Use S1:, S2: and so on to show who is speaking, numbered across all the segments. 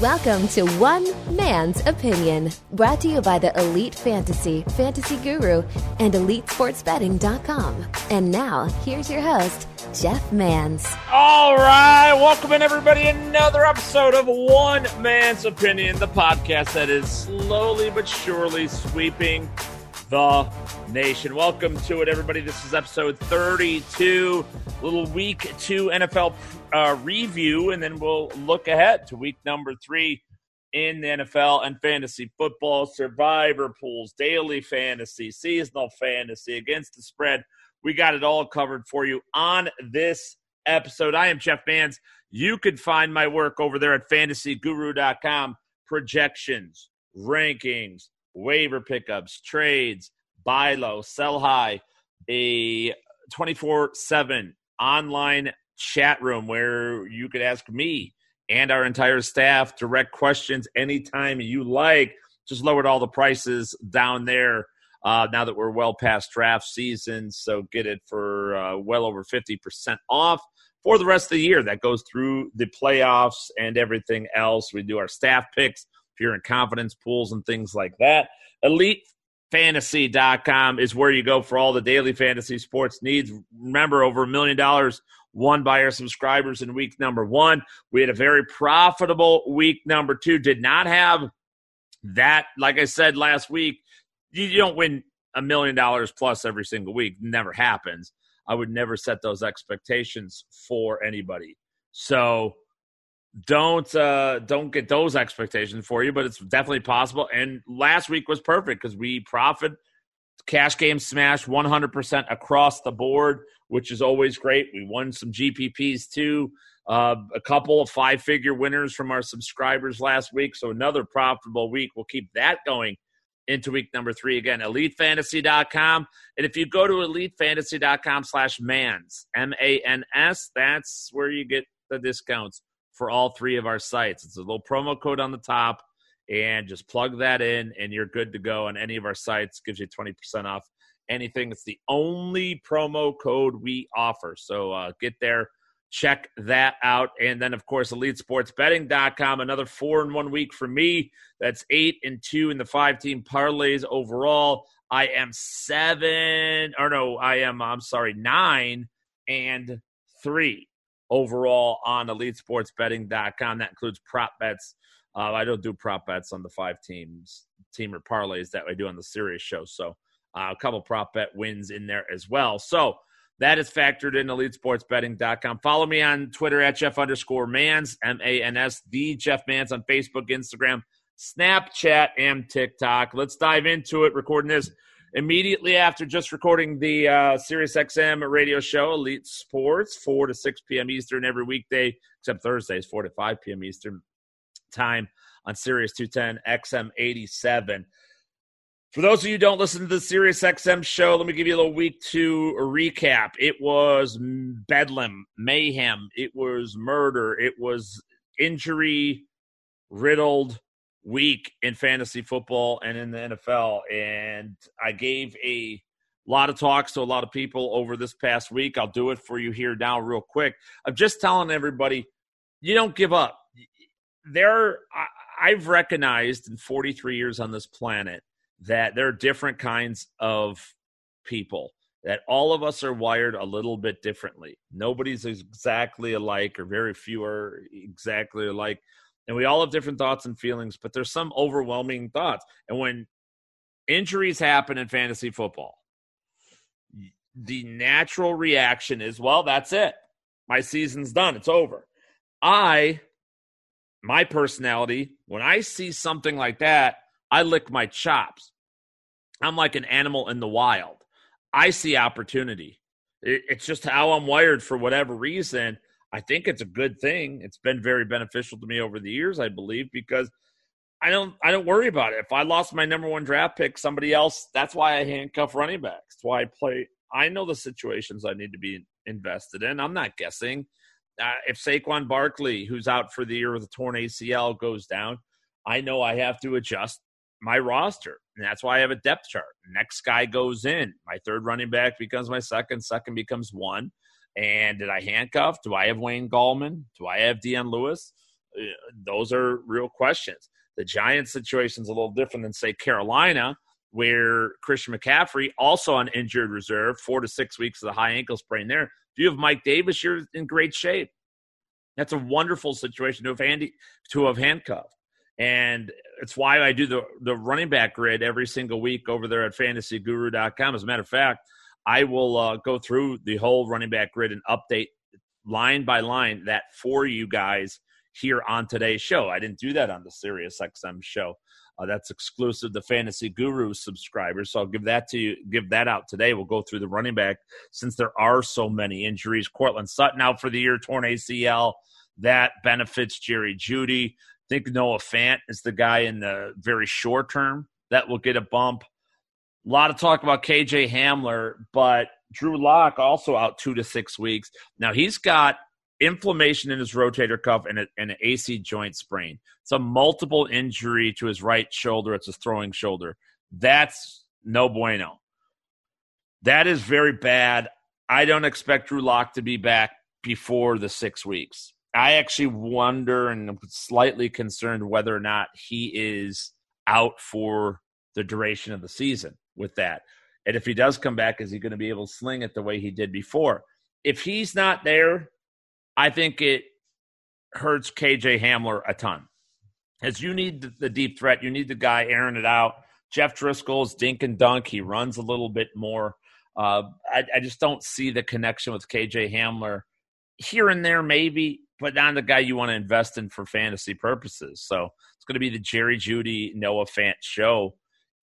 S1: Welcome to One Man's Opinion, brought to you by the Elite Fantasy, Fantasy Guru, and EliteSportsBetting.com. And now, here's your host, Jeff Mans.
S2: All right, welcome in everybody. Another episode of One Man's Opinion, the podcast that is slowly but surely sweeping the nation. Welcome to it, everybody. This is episode 32, little week two NFL uh, review, and then we'll look ahead to week number three in the NFL and fantasy football, survivor pools, daily fantasy, seasonal fantasy, against the spread. We got it all covered for you on this episode. I am Jeff Mans. You can find my work over there at fantasyguru.com. Projections, rankings, waiver pickups, trades, buy low, sell high, a 24 7 online chat room where you could ask me and our entire staff direct questions anytime you like. Just lowered all the prices down there uh, now that we're well past draft season. So get it for uh, well over 50% off for the rest of the year. That goes through the playoffs and everything else. We do our staff picks if you're in confidence pools and things like that. EliteFantasy.com is where you go for all the daily fantasy sports needs. Remember, over a million dollars won by our subscribers in week number one. We had a very profitable week number two. Did not have that, like I said last week, you don't win a million dollars plus every single week. Never happens. I would never set those expectations for anybody. So don't uh don't get those expectations for you but it's definitely possible. And last week was perfect because we profit cash game smash 100% across the board which is always great. We won some gpps too uh, a couple of five figure winners from our subscribers last week. So another profitable week. We'll keep that going into week number three again. Elitefantasy.com and if you go to elitefantasy.com slash mans m-a-n-s that's where you get the discounts for all three of our sites. It's a little promo code on the top, and just plug that in, and you're good to go on any of our sites. Gives you 20% off anything. It's the only promo code we offer. So uh, get there, check that out. And then, of course, elitesportsbetting.com, another four in one week for me. That's eight and two in the five team parlays overall. I am seven, or no, I am, I'm sorry, nine and three overall on elitesportsbetting.com. That includes prop bets. Uh, I don't do prop bets on the five teams, team or parlays that I do on the Sirius show. So uh, a couple prop bet wins in there as well. So that is factored in elitesportsbetting.com. Follow me on Twitter at Jeff underscore Mans, M A N S, the Jeff Mans on Facebook, Instagram, Snapchat, and TikTok. Let's dive into it. Recording this immediately after just recording the uh, Sirius XM radio show, Elite Sports, 4 to 6 p.m. Eastern every weekday, except Thursdays, 4 to 5 p.m. Eastern time on Sirius 210 XM 87. For those of you who don't listen to the Sirius XM show, let me give you a little week two recap. It was bedlam, mayhem, it was murder, it was injury riddled week in fantasy football and in the NFL. And I gave a lot of talks to a lot of people over this past week. I'll do it for you here now, real quick. I'm just telling everybody, you don't give up. There, I've recognized in 43 years on this planet that there are different kinds of people. That all of us are wired a little bit differently. Nobody's exactly alike, or very few are exactly alike and we all have different thoughts and feelings, but there's some overwhelming thoughts. And when injuries happen in fantasy football, the natural reaction is, well, that's it. My season's done. It's over. I, my personality, when I see something like that, I lick my chops. I'm like an animal in the wild. I see opportunity. It's just how I'm wired for whatever reason. I think it's a good thing. It's been very beneficial to me over the years, I believe, because I don't I don't worry about it. If I lost my number one draft pick, somebody else. That's why I handcuff running backs. That's why I play. I know the situations I need to be invested in. I'm not guessing. Uh, if Saquon Barkley, who's out for the year with a torn ACL, goes down, I know I have to adjust my roster, and that's why I have a depth chart. Next guy goes in. My third running back becomes my second. Second becomes one And did I handcuff? Do I have Wayne Gallman? Do I have Dion Lewis? Uh, those are real questions. The Giants situation is a little different than, say, Carolina, where Christian McCaffrey, also on injured reserve, four to six weeks of the high ankle sprain there. If you have Mike Davis, you're in great shape. That's a wonderful situation to have, handy, to have handcuffed. And it's why I do the, the running back grid every single week over there at fantasyguru.com. As a matter of fact, I will uh, go through the whole running back grid and update line by line that for you guys here on today's show. I didn't do that on the Sirius XM show. Uh, that's exclusive to Fantasy Guru subscribers. So I'll give that to you, give that out today. We'll go through the running back since there are so many injuries. Courtland Sutton out for the year, torn ACL. That benefits Jerry Jeudy. I think Noah Fant is the guy in the very short term that will get a bump. A lot of talk about KJ Hamler, but Drew Lock also out two to six weeks. Now he's got inflammation in his rotator cuff and, a, and an AC joint sprain. It's a multiple injury to his right shoulder. It's a throwing shoulder. That's no bueno. That is very bad. I don't expect Drew Lock to be back before the six weeks. I actually wonder and I'm slightly concerned whether or not he is out for the duration of the season with that. And if he does come back, is he going to be able to sling it the way he did before? If he's not there, I think it hurts KJ Hamler a ton. As you need the deep threat, you need the guy airing it out. Jeff Driskel's dink and dunk. He runs a little bit more. Uh, I, I, just don't see the connection with KJ Hamler here and there, maybe, but not the guy you want to invest in for fantasy purposes. So it's going to be the Jerry Jeudy Noah Fant show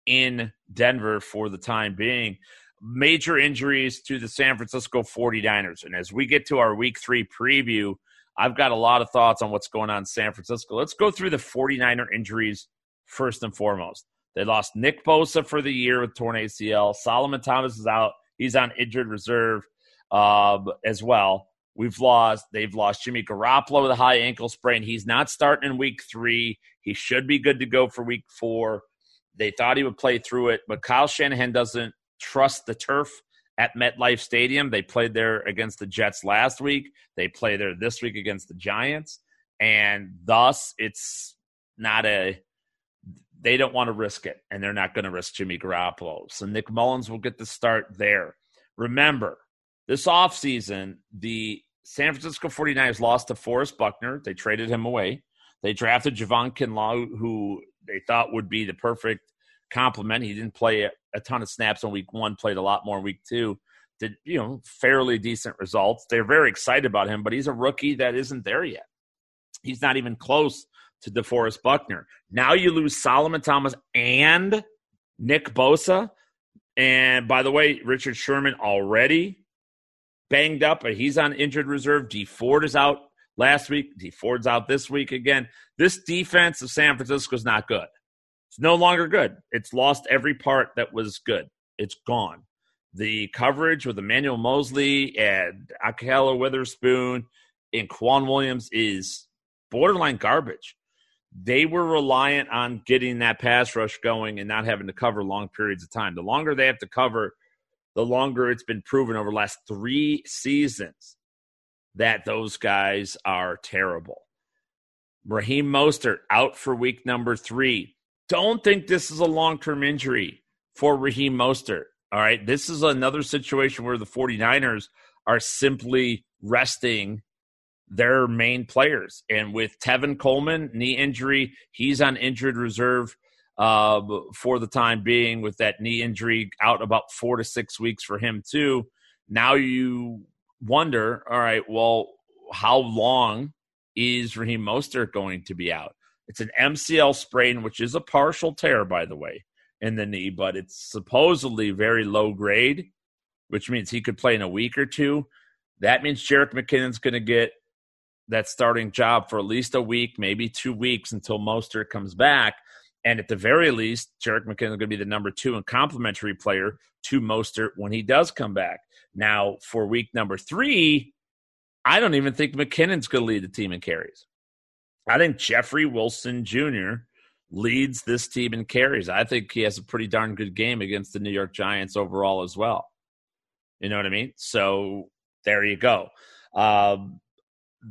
S2: in Denver for the time being major injuries to the San Francisco 49ers. And as we get to our week three preview, I've got a lot of thoughts on what's going on in San Francisco. Let's go through the 49er injuries first and foremost. They lost Nick Bosa for the year with torn ACL. Solomon Thomas is out. He's on injured reserve uh, as well. We've lost, they've lost Jimmy Garoppolo with a high ankle sprain. He's not starting in week three. He should be good to go for week four. They thought he would play through it, but Kyle Shanahan doesn't trust the turf at MetLife Stadium. They played there against the Jets last week. They play there this week against the Giants. And thus, it's not a, they don't want to risk it, and they're not going to risk Jimmy Garoppolo. So Nick Mullens will get the start there. Remember, this offseason, the San Francisco 49ers lost to Forrest Buckner. They traded him away. They drafted Javon Kinlaw, who they thought would be the perfect complement. He didn't play a, a ton of snaps on week one, played a lot more in week two. Did you know fairly decent results? They're very excited about him, but he's a rookie that isn't there yet. He's not even close to DeForest Buckner. Now you lose Solomon Thomas and Nick Bosa. And by the way, Richard Sherman already banged up, but he's on injured reserve. Dee Ford is out last week. Dee Ford's out this week again. This defense of San Francisco is not good. It's no longer good. It's lost every part that was good. It's gone. The coverage with Emmanuel Moseley and Ahkello Witherspoon and K'Waun Williams is borderline garbage. They were reliant on getting that pass rush going and not having to cover long periods of time. The longer they have to cover, the longer it's been proven over the last three seasons that those guys are terrible. Raheem Mostert out for week number three don't think this is a long term injury for Raheem Mostert. All right. This is another situation where the 49ers are simply resting their main players. And with Tevin Coleman, knee injury, he's on injured reserve uh, for the time being with that knee injury out about four to six weeks for him, too. Now you wonder, all right, well, how long is Raheem Mostert going to be out? It's an MCL sprain, which is a partial tear, by the way, in the knee, but it's supposedly very low grade, which means he could play in a week or two. That means Jerick McKinnon's going to get that starting job for at least a week, maybe two weeks until Mostert comes back. And at the very least, Jerick McKinnon is going to be the number two and complementary player to Mostert when he does come back. Now, for week number three, I don't even think McKinnon's going to lead the team in carries. I think Jeffrey Wilson Jr. leads this team in carries. I think he has a pretty darn good game against the New York Giants overall as well. You know what I mean? So there you go. Um,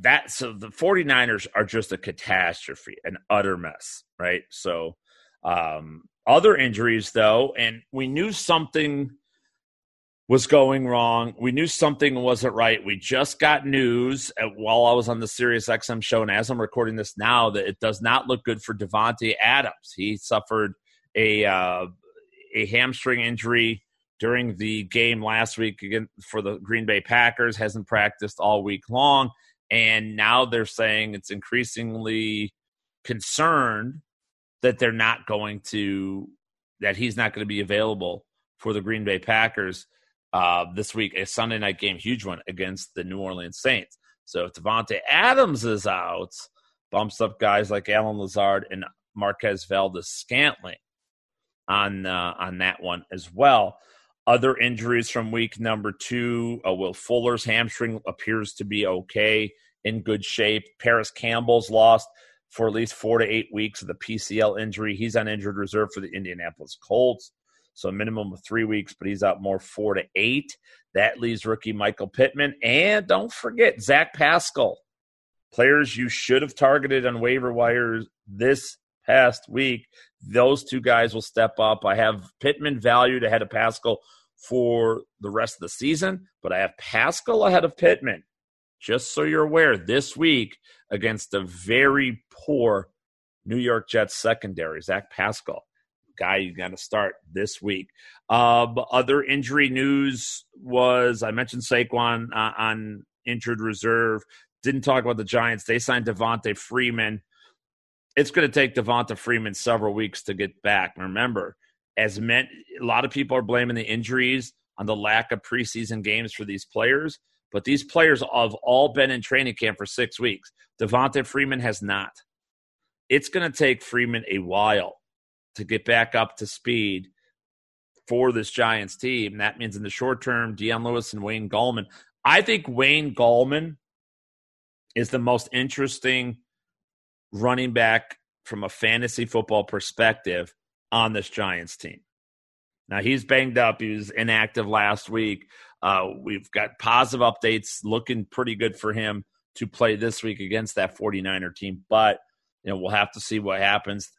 S2: that so the 49ers are just a catastrophe, an utter mess, right? So um, other injuries though, and we knew something was going wrong. We knew something wasn't right. We just got news uh, while I was on the Sirius XM show, and as I'm recording this now, that it does not look good for Davante Adams. He suffered a uh, a hamstring injury during the game last week again for the Green Bay Packers. Hasn't practiced all week long, and now they're saying it's increasingly concerned that they're not going to that he's not going to be available for the Green Bay Packers uh, this week, a Sunday night game, huge one against the New Orleans Saints. So if Davante Adams is out, bumps up guys like Allen Lazard and Marquez Valdes-Scantling on uh, on that one as well. Other injuries from week number two: uh, Will Fuller's hamstring appears to be okay, in good shape. Parris Campbell's lost for at least four to eight weeks of the PCL injury. He's on injured reserve for the Indianapolis Colts. So a minimum of three weeks, but he's out more four to eight. That leaves rookie Michael Pittman. And don't forget Zach Pascal. Players you should have targeted on waiver wires this past week. Those two guys will step up. I have Pittman valued ahead of Pascal for the rest of the season, but I have Pascal ahead of Pittman. Just so you're aware, this week against a very poor New York Jets secondary, Zach Pascal guy you got to start this week. Um, other injury news was I mentioned Saquon uh, on injured reserve. Didn't talk about the Giants. They signed Devonta Freeman. It's going to take Devonta Freeman several weeks to get back. Remember, as meant, a lot of people are blaming the injuries on the lack of preseason games for these players. But these players have all been in training camp for six weeks. Devonta Freeman has not. It's going to take Freeman a while to get back up to speed for this Giants team. That means in the short term, Dion Lewis and Wayne Gallman. I think Wayne Gallman is the most interesting running back from a fantasy football perspective on this Giants team. Now he's banged up. He was inactive last week. Uh, we've got positive updates looking pretty good for him to play this week against that 49er team. But you know, we'll have to see what happens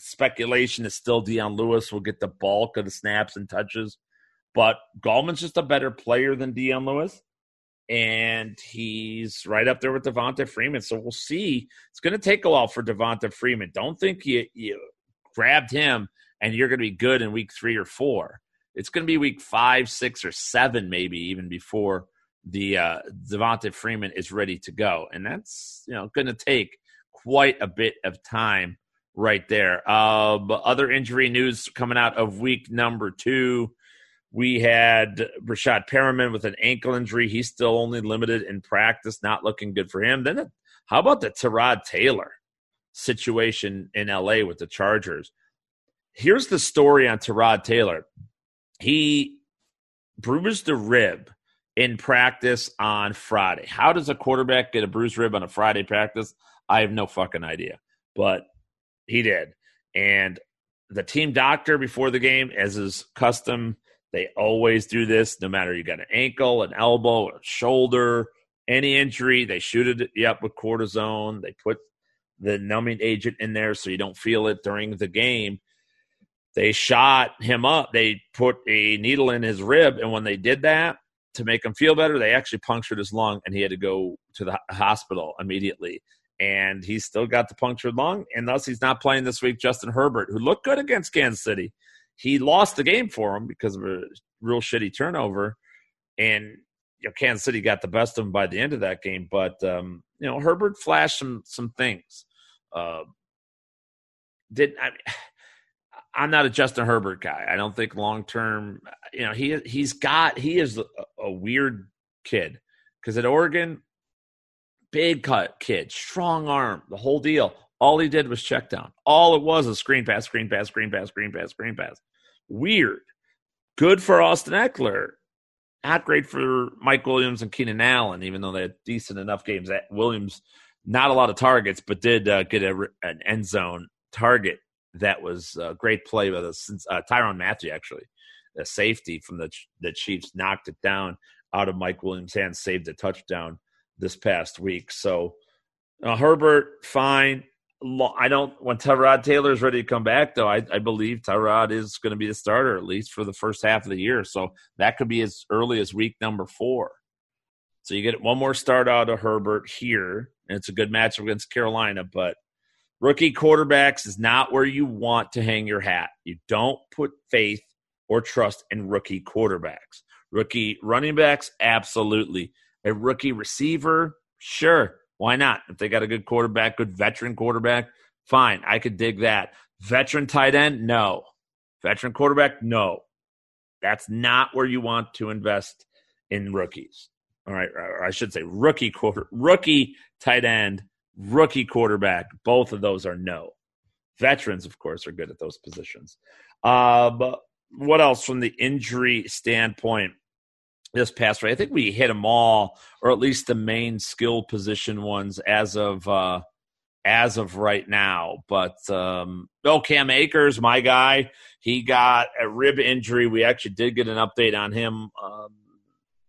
S2: speculation is still Dion Lewis will get the bulk of the snaps and touches, but Gallman's just a better player than Dion Lewis, and he's right up there with Devonta Freeman. So we'll see. It's going to take a while for Devonta Freeman. Don't think you you grabbed him and you're going to be good in week three or four. It's going to be week five, six, or seven, maybe even before the uh, Devonta Freeman is ready to go, and that's you know going to take quite a bit of time right there. Uh, other injury news coming out of week number two. We had Breshad Perriman with an ankle injury. He's still only limited in practice, not looking good for him. Then, how about the Tyrod Taylor situation in LA with the Chargers? Here's the story on Tyrod Taylor. He bruised the rib in practice on Friday. How does a quarterback get a bruised rib on a Friday practice? I have no fucking idea. But he did. And the team doctor before the game, as is custom, they always do this no matter you got an ankle, an elbow, a shoulder, any injury, they shoot it up with cortisone. They put the numbing agent in there so you don't feel it during the game. They shot him up. They put a needle in his rib. And when they did that to make him feel better, they actually punctured his lung and he had to go to the hospital immediately and he's still got the punctured lung, and thus he's not playing this week. Justin Herbert, who looked good against Kansas City, he lost the game for him because of a real shitty turnover, and you know, Kansas City got the best of him by the end of that game. But um, you know, Herbert flashed some some things. Uh, did I? I'm not a Justin Herbert guy. I don't think long term. You know, he he's got he is a, a weird kid because at Oregon big cut kid, strong arm, the whole deal. All he did was check down. All it was a screen pass, screen pass, screen pass, screen pass, screen pass. Weird. Good for Austin Ekeler. Not great for Mike Williams and Keenan Allen, even though they had decent enough games. At Williams, not a lot of targets, but did uh, get a, an end zone target. That was a great play by the uh, Tyrann Mathieu, actually, a safety from the the Chiefs knocked it down. out of Mike Williams' hands, saved a touchdown this past week. So uh, Herbert, fine. I don't. When Tyrod Taylor is ready to come back, though, I, I believe Tyrod is going to be the starter at least for the first half of the year. So that could be as early as week number four. So you get one more start out of Herbert here, and it's a good matchup against Carolina. But rookie quarterbacks is not where you want to hang your hat. You don't put faith or trust in rookie quarterbacks. Rookie running backs, absolutely. A rookie receiver, sure. Why not? If they got a good quarterback, good veteran quarterback, fine. I could dig that. Veteran tight end, no. Veteran quarterback, no. That's not where you want to invest in rookies. All right, I should say rookie quarter, rookie tight end, rookie quarterback. Both of those are no. Veterans, of course, are good at those positions. Uh, what else from the injury standpoint? This past week. I think we hit them all, or at least the main skill position ones as of uh, as of right now. But um, oh, Cam Akers, my guy, he got a rib injury. We actually did get an update on him. Um,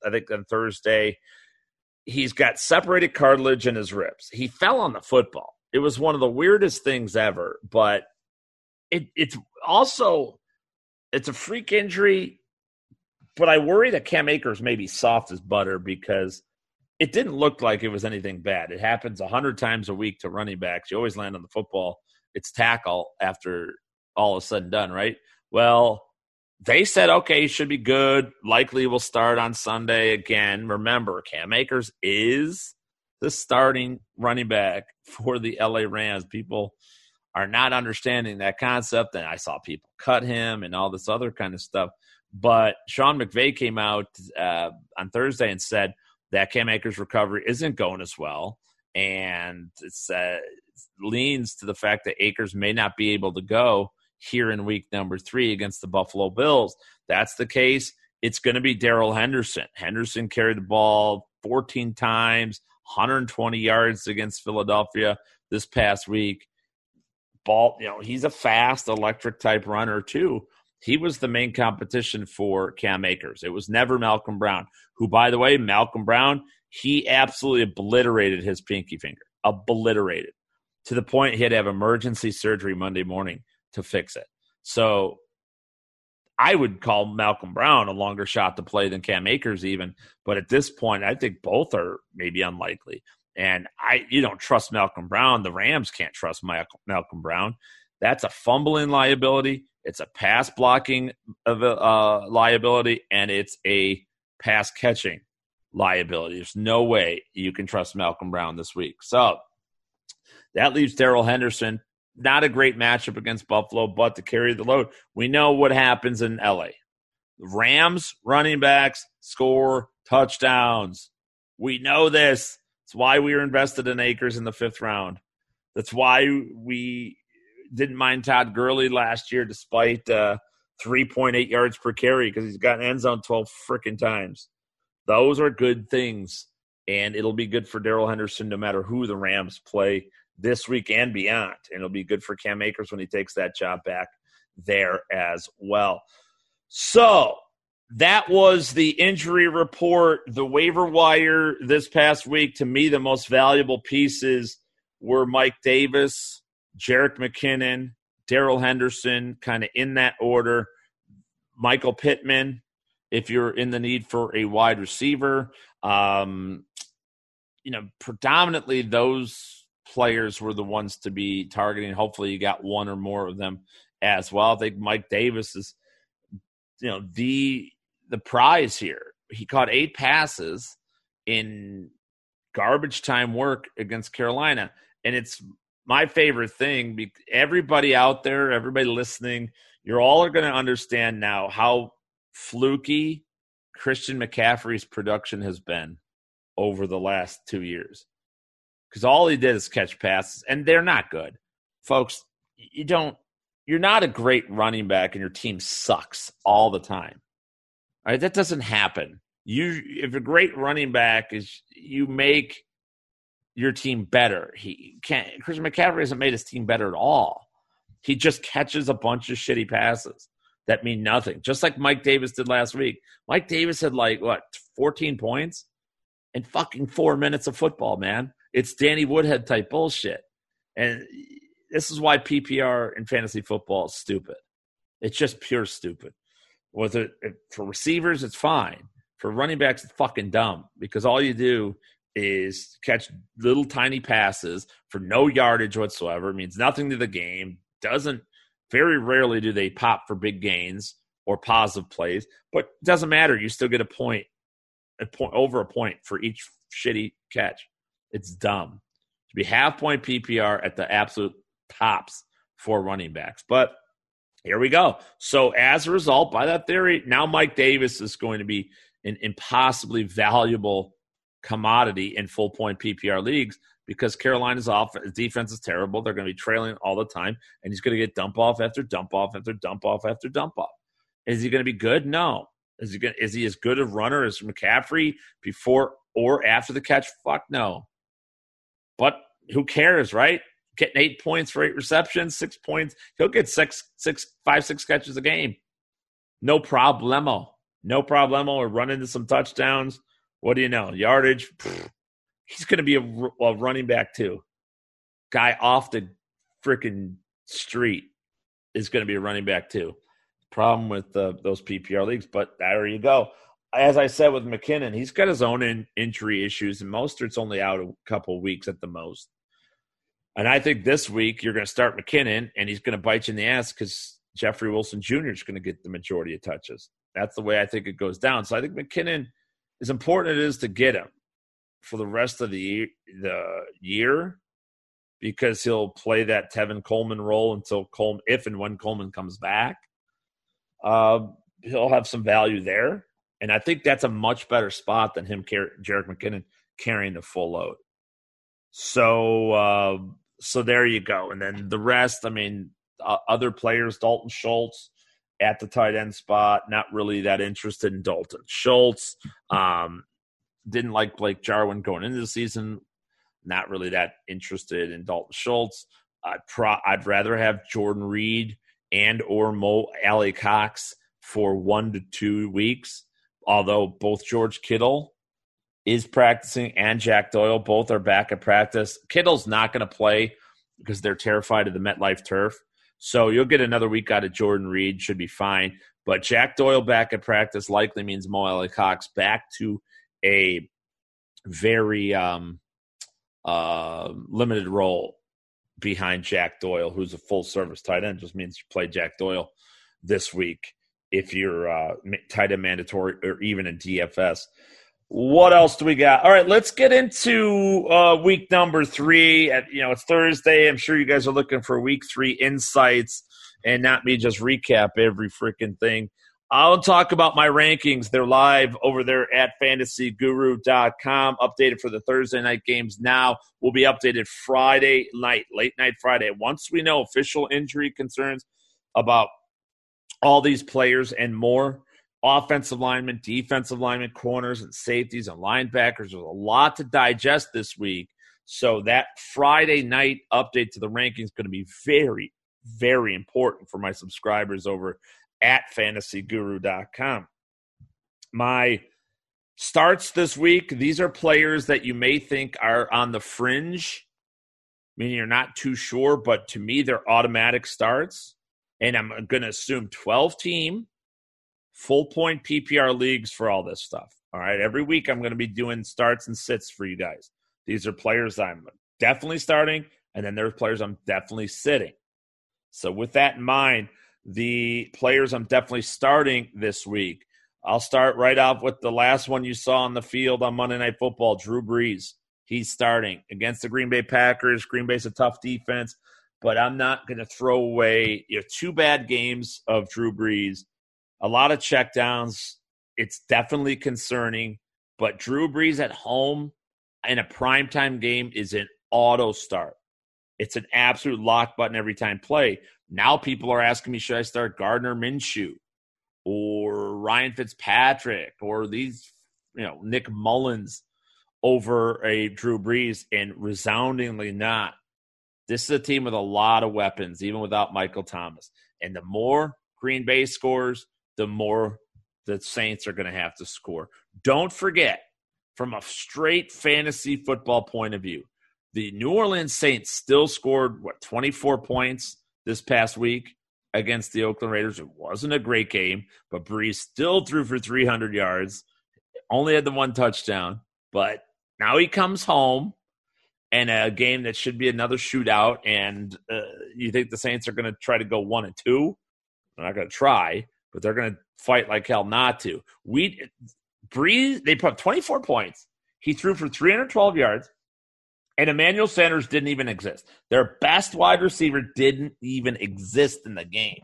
S2: I think on Thursday. He's got separated cartilage in his ribs. He fell on the football. It was one of the weirdest things ever, but it, it's also it's a freak injury but I worry that Cam Akers may be soft as butter because it didn't look like it was anything bad. It happens a hundred times a week to running backs. You always land on the football. It's tackle after all is said and done, right? Well, they said, okay, should be good. Likely will start on Sunday again. Remember, Cam Akers is the starting running back for the LA Rams. People are not understanding that concept. And I saw people cut him and all this other kind of stuff. But Sean McVay came out uh, on Thursday and said that Cam Akers' recovery isn't going as well, and uh, it leans to the fact that Akers may not be able to go here in week number three against the Buffalo Bills. That's the case. It's going to be Darrell Henderson. Henderson carried the ball 14 times, 120 yards against Philadelphia this past week. Ball, you know, he's a fast electric type runner too he was the main competition for Cam Akers. It was never Malcolm Brown, who, by the way, Malcolm Brown, he absolutely obliterated his pinky finger, obliterated to the point he had to have emergency surgery Monday morning to fix it. So I would call Malcolm Brown a longer shot to play than Cam Akers, even. But at this point, I think both are maybe unlikely. And I, you don't trust Malcolm Brown. The Rams can't trust Malcolm Brown. That's a fumbling liability. It's a pass blocking uh, liability, and it's a pass catching liability. There's no way you can trust Malcolm Brown this week. So that leaves Darrell Henderson. Not a great matchup against Buffalo, but to carry the load. We know what happens in LA. Rams running backs score touchdowns. We know this. It's why we were invested in Akers in the fifth round. That's why we didn't mind Todd Gurley last year despite uh, 3.8 yards per carry because he's gotten end zone 12 freaking times. Those are good things, and it'll be good for Darrell Henderson no matter who the Rams play this week and beyond. And it'll be good for Cam Akers when he takes that job back there as well. So that was the injury report, the waiver wire this past week. To me, the most valuable pieces were Mike Davis, Jerick McKinnon, Darrell Henderson, kind of in that order. Michael Pittman, if you're in the need for a wide receiver. Um, you know, predominantly those players were the ones to be targeting. Hopefully, you got one or more of them as well. I think Mike Davis is, you know, the the prize here. He caught eight passes in garbage time work against Carolina, and it's my favorite thing. Everybody out there, everybody listening, you're all are going to understand now how fluky Christian McCaffrey's production has been over the last two years. Because all he did is catch passes, and they're not good, folks. You don't. You're not a great running back, and your team sucks all the time. All right, that doesn't happen. You, if a great running back is, you make your team better. He can't. Christian McCaffrey hasn't made his team better at all. He just catches a bunch of shitty passes that mean nothing. Just like Mike Davis did last week. Mike Davis had like what 14 points in fucking four minutes of football, man. It's Danny Woodhead type bullshit. And this is why PPR in fantasy football is stupid. It's just pure stupid. It for receivers? It's fine. For running backs, it's fucking dumb because all you do is catch little tiny passes for no yardage whatsoever. It means nothing to the game. Doesn't very rarely do they pop for big gains or positive plays, but it doesn't matter. You still get a point, a point over a point for each shitty catch. It's dumb to be half point PPR at the absolute tops for running backs. But here we go. So as a result, by that theory, now Mike Davis is going to be an impossibly valuable commodity in full point PPR leagues because Carolina's off defense is terrible. They're going to be trailing all the time, and he's going to get dump off after dump off after dump off after dump off. Is he going to be good? No. Is he going, is he as good a runner as McCaffrey before or after the catch? Fuck no. But who cares, right? Getting eight points for eight receptions, six points. He'll get six, six, five, six catches a game. No problemo. No problemo. Or run into some touchdowns. What do you know? Yardage. He's going to be a, a running back too. Guy off the freaking street is going to be a running back too. Problem with uh, those PPR leagues, but there you go. As I said with McKinnon, he's got his own in, injury issues, and Mostert's only out a couple weeks at the most. And I think this week you're going to start McKinnon, and he's going to bite you in the ass because Jeffrey Wilson Jr. is going to get the majority of touches. That's the way I think it goes down. So I think McKinnon, as important it is to get him for the rest of the year, the year because he'll play that Tevin Coleman role until Coleman, if and when Coleman comes back. Uh, he'll have some value there, and I think that's a much better spot than him, car- Jerick McKinnon, carrying the full load. So, uh, so there you go. And then the rest, I mean, uh, other players, Dalton Schultz at the tight end spot, not really that interested in Dalton Schultz. Um, didn't like Blake Jarwin going into the season. Not really that interested in Dalton Schultz. I'd, pro- I'd rather have Jordan Reed and or Mo Alie-Cox for one to two weeks. Although both George Kittle is practicing and Jack Doyle both are back at practice. Kittle's not going to play because they're terrified of the MetLife turf. So you'll get another week out of Jordan Reed, should be fine. But Jack Doyle back at practice likely means Mo Alie-Cox back to a very um, uh, limited role behind Jack Doyle, who's a full service tight end. Just means you play Jack Doyle this week if you're uh, tight end mandatory or even in DFS. What else do we got? All right, let's get into uh, week number three. At you know, it's Thursday. I'm sure you guys are looking for week three insights and not me just recap every freaking thing. I'll talk about my rankings. They're live over there at fantasyguru.com, updated for the Thursday night games now. Will be updated Friday night, late night Friday. Once we know official injury concerns about all these players and more offensive linemen, defensive linemen, corners, and safeties and linebackers. There's a lot to digest this week. So that Friday night update to the rankings is going to be very, very important for my subscribers over at fantasyguru.com. My starts this week, these are players that you may think are on the fringe, meaning you're not too sure, but to me, they're automatic starts. And I'm going to assume 12 team, full point PPR leagues for all this stuff. All right. Every week, I'm going to be doing starts and sits for you guys. These are players I'm definitely starting, and then there's players I'm definitely sitting. So, with that in mind, the players I'm definitely starting this week. I'll start right off with the last one you saw on the field on Monday Night Football, Drew Brees. He's starting against the Green Bay Packers. Green Bay's a tough defense, but I'm not going to throw away you know, two bad games of Drew Brees. A lot of checkdowns. It's definitely concerning, but Drew Brees at home in a primetime game is an auto start. It's an absolute lock button every time play. Now people are asking me, should I start Gardner Minshew or Ryan Fitzpatrick or these, you know, Nick Mullens over a Drew Brees? And resoundingly not. This is a team with a lot of weapons, even without Michael Thomas. And the more Green Bay scores, the more the Saints are going to have to score. Don't forget, from a straight fantasy football point of view, the New Orleans Saints still scored, what, 24 points this past week against the Oakland Raiders. It wasn't a great game, but Brees still threw for 300 yards, only had the one touchdown. But now he comes home and a game that should be another shootout. And uh, you think the Saints are going to try to go one and two? They're not going to try, but they're going to fight like hell not to. We Brees, they put up 24 points. He threw for 312 yards, and Emmanuel Sanders didn't even exist. Their best wide receiver didn't even exist in the game.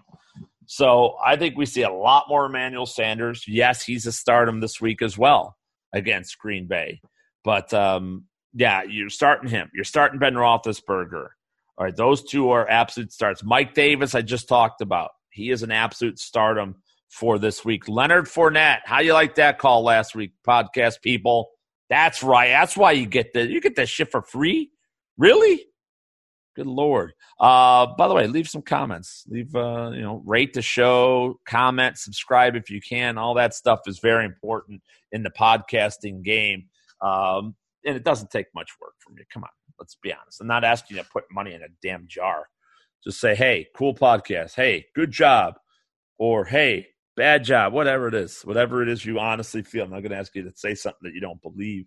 S2: So I think we see a lot more Emmanuel Sanders. Yes, he's a stardom this week as well against Green Bay. But um, yeah, you're starting him. You're starting Ben Roethlisberger. All right, those two are absolute starts. Mike Davis, I just talked about. He is an absolute stardom for this week. Leonard Fournette, how you like that call last week, podcast people? That's right. That's why you get the you get that shit for free. Really? Good lord. Uh, by the way, leave some comments. Leave uh, you know, rate the show, comment, subscribe if you can. All that stuff is very important in the podcasting game. Um, and it doesn't take much work from you. Come on, let's be honest. I'm not asking you to put money in a damn jar. Just say, hey, cool podcast. Hey, good job. Or hey, bad job, whatever it is, whatever it is you honestly feel. I'm not going to ask you to say something that you don't believe.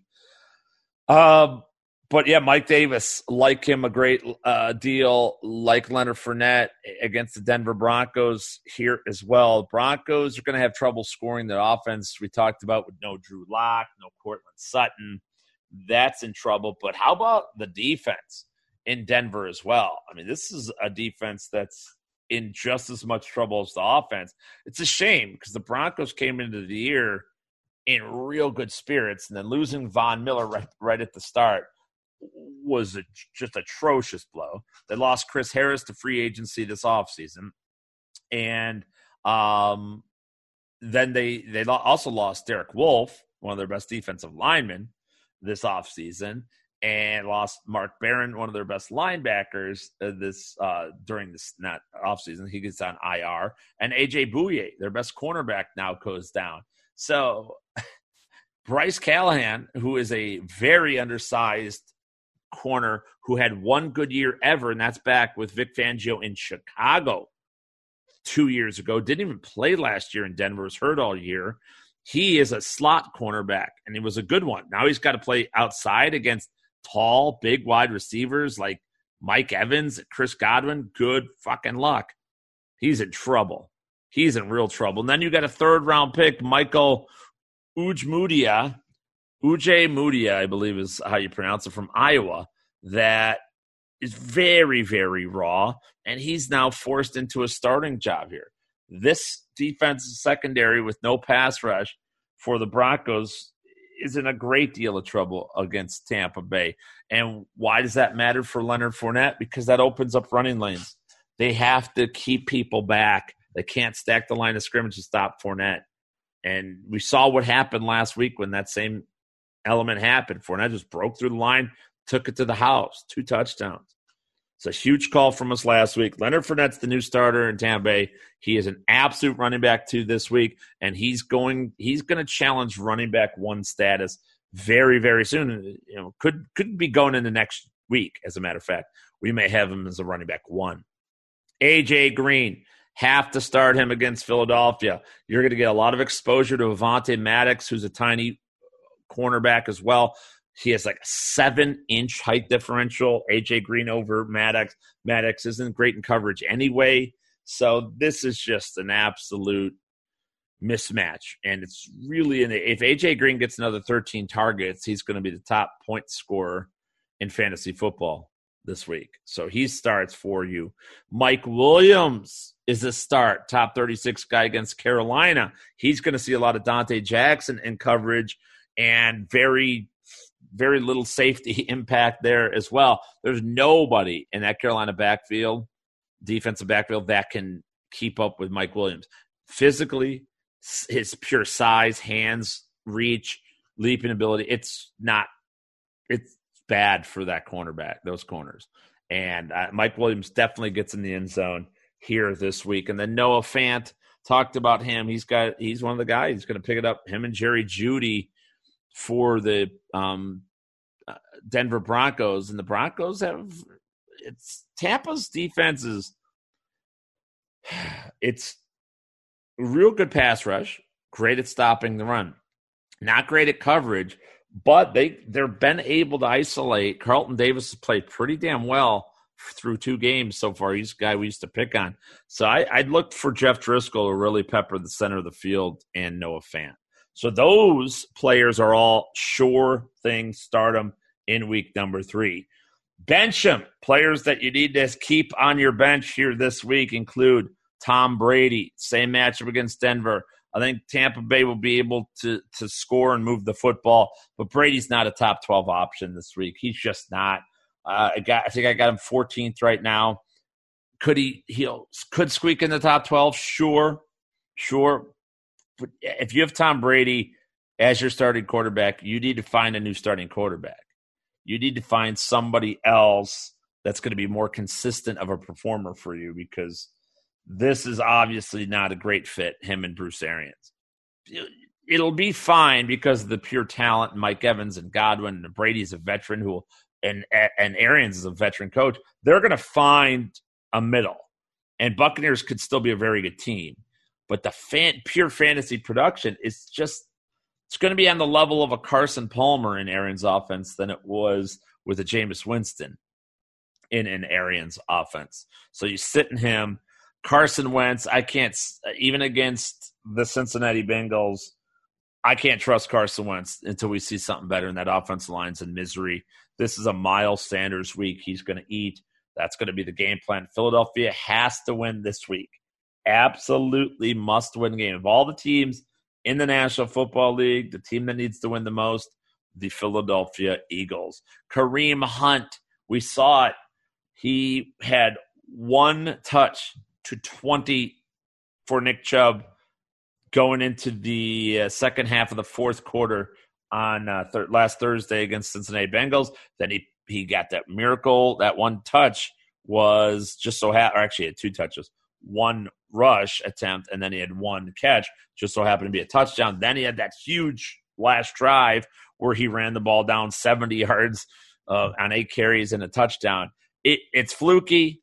S2: Um, but yeah, Mike Davis, like him, a great uh, deal. Like Leonard Fournette against the Denver Broncos here as well. Broncos are going to have trouble scoring the offense. We talked about with no Drew Lock, no Courtland Sutton. That's in trouble. But how about the defense in Denver as well? I mean, this is a defense that's in just as much trouble as the offense. It's a shame because the Broncos came into the year in real good spirits, and then losing Von Miller right, right at the start was a, just atrocious blow. They lost Chris Harris to free agency this offseason. And um, then they they also lost Derek Wolfe, one of their best defensive linemen this offseason and lost Mark Barron, one of their best linebackers uh, this uh, during this not offseason. He gets on IR, and AJ Bouye, their best cornerback, now goes down. So Bryce Callahan, who is a very undersized corner who had one good year ever, and that's back with Vic Fangio in Chicago two years ago, didn't even play last year in Denver, was hurt all year. He is a slot cornerback, and he was a good one. Now he's got to play outside against tall, big wide receivers like Mike Evans, Chris Godwin, good fucking luck. He's in trouble. He's in real trouble. And then you got a third round pick, Michael Ojemudia, Uj Mudia, I believe is how you pronounce it, from Iowa, that is very, very raw. And he's now forced into a starting job here. This defensive secondary with no pass rush for the Broncos is in a great deal of trouble against Tampa Bay. And why does that matter for Leonard Fournette? Because that opens up running lanes. They have to keep people back. They can't stack the line of scrimmage to stop Fournette. And we saw what happened last week when that same element happened. Fournette just broke through the line, took it to the house, two touchdowns. It's a huge call from us last week. Leonard Fournette's the new starter in Tampa Bay. He is an absolute running back two this week, and he's going he's going to challenge running back one status very very soon. You know, could could be going in the next week. As a matter of fact, we may have him as a running back one. AJ Green have to start him against Philadelphia. You're going to get a lot of exposure to Avonte Maddox, who's a tiny cornerback as well. He has like a seven inch height differential. AJ Green over Maddox. Maddox isn't great in coverage anyway. So this is just an absolute mismatch. And it's really, if AJ Green gets another 13 targets, he's going to be the top point scorer in fantasy football this week. So he starts for you. Mike Williams is a start, top 36 guy against Carolina. He's going to see a lot of Donte Jackson in coverage and very very little safety impact there as well. There's nobody in that Carolina backfield, defensive backfield, that can keep up with Mike Williams. Physically, his pure size, hands, reach, leaping ability, it's not, it's bad for that cornerback, those corners. And uh, Mike Williams definitely gets in the end zone here this week. And then Noah Fant, talked about him. He's got he's one of the guys. He's going to pick it up. Him and Jerry Jeudy for the um, uh, Denver Broncos, and the Broncos have it's Tampa's defense is it's real good pass rush, great at stopping the run, not great at coverage, but they they've been able to isolate. Carlton Davis has played pretty damn well through two games so far. He's a guy we used to pick on. So I, I'd look for Jeff Driskel to really pepper the center of the field and Noah Fant. So those players are all sure thing stardom in week number three. Bench them. Players that you need to keep on your bench here this week include Tom Brady, same matchup against Denver. I think Tampa Bay will be able to to score and move the football, but Brady's not a top twelve option this week. He's just not. Uh, I got. I think I got him 14th right now. Could he? He'll could squeak in the top 12. Sure, sure. If you have Tom Brady as your starting quarterback, you need to find a new starting quarterback. You need to find somebody else that's going to be more consistent of a performer for you because this is obviously not a great fit. Him and Bruce Arians. It'll be fine because of the pure talent. Mike Evans and Godwin and Brady's a veteran who will and and Arians is a veteran coach, they're going to find a middle. And Buccaneers could still be a very good team, but the fan, pure fantasy production is just it's going to be on the level of a Carson Palmer in Arians' offense than it was with a Jameis Winston in an Arians' offense. So you sit in him, Carson Wentz. I can't even against the Cincinnati Bengals. I can't trust Carson Wentz until we see something better in that offensive line's in misery. This is a Miles Sanders week. He's going to eat. That's going to be the game plan. Philadelphia has to win this week. Absolutely must win game. Of all the teams in the National Football League, the team that needs to win the most, the Philadelphia Eagles. Kareem Hunt, we saw it. He had one touch to 20 for Nick Chubb going into the uh, second half of the fourth quarter on uh, th- last Thursday against Cincinnati Bengals. Then he he got that miracle. That one touch was just so ha- or actually had two touches, one rush attempt, and then he had one catch. Just so happened to be a touchdown. Then he had that huge last drive where he ran the ball down 70 yards uh, on eight carries and a touchdown. It, it's fluky.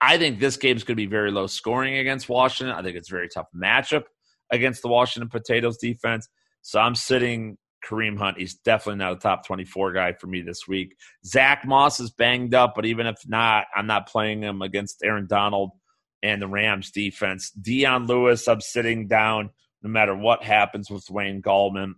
S2: I think this game's going to be very low scoring against Washington. I think it's a very tough matchup against the Washington Potatoes defense. So I'm sitting Kareem Hunt. He's definitely not a top 24 guy for me this week. Zach Moss is banged up, but even if not, I'm not playing him against Aaron Donald and the Rams defense. Dion Lewis, I'm sitting down no matter what happens with Wayne Gallman.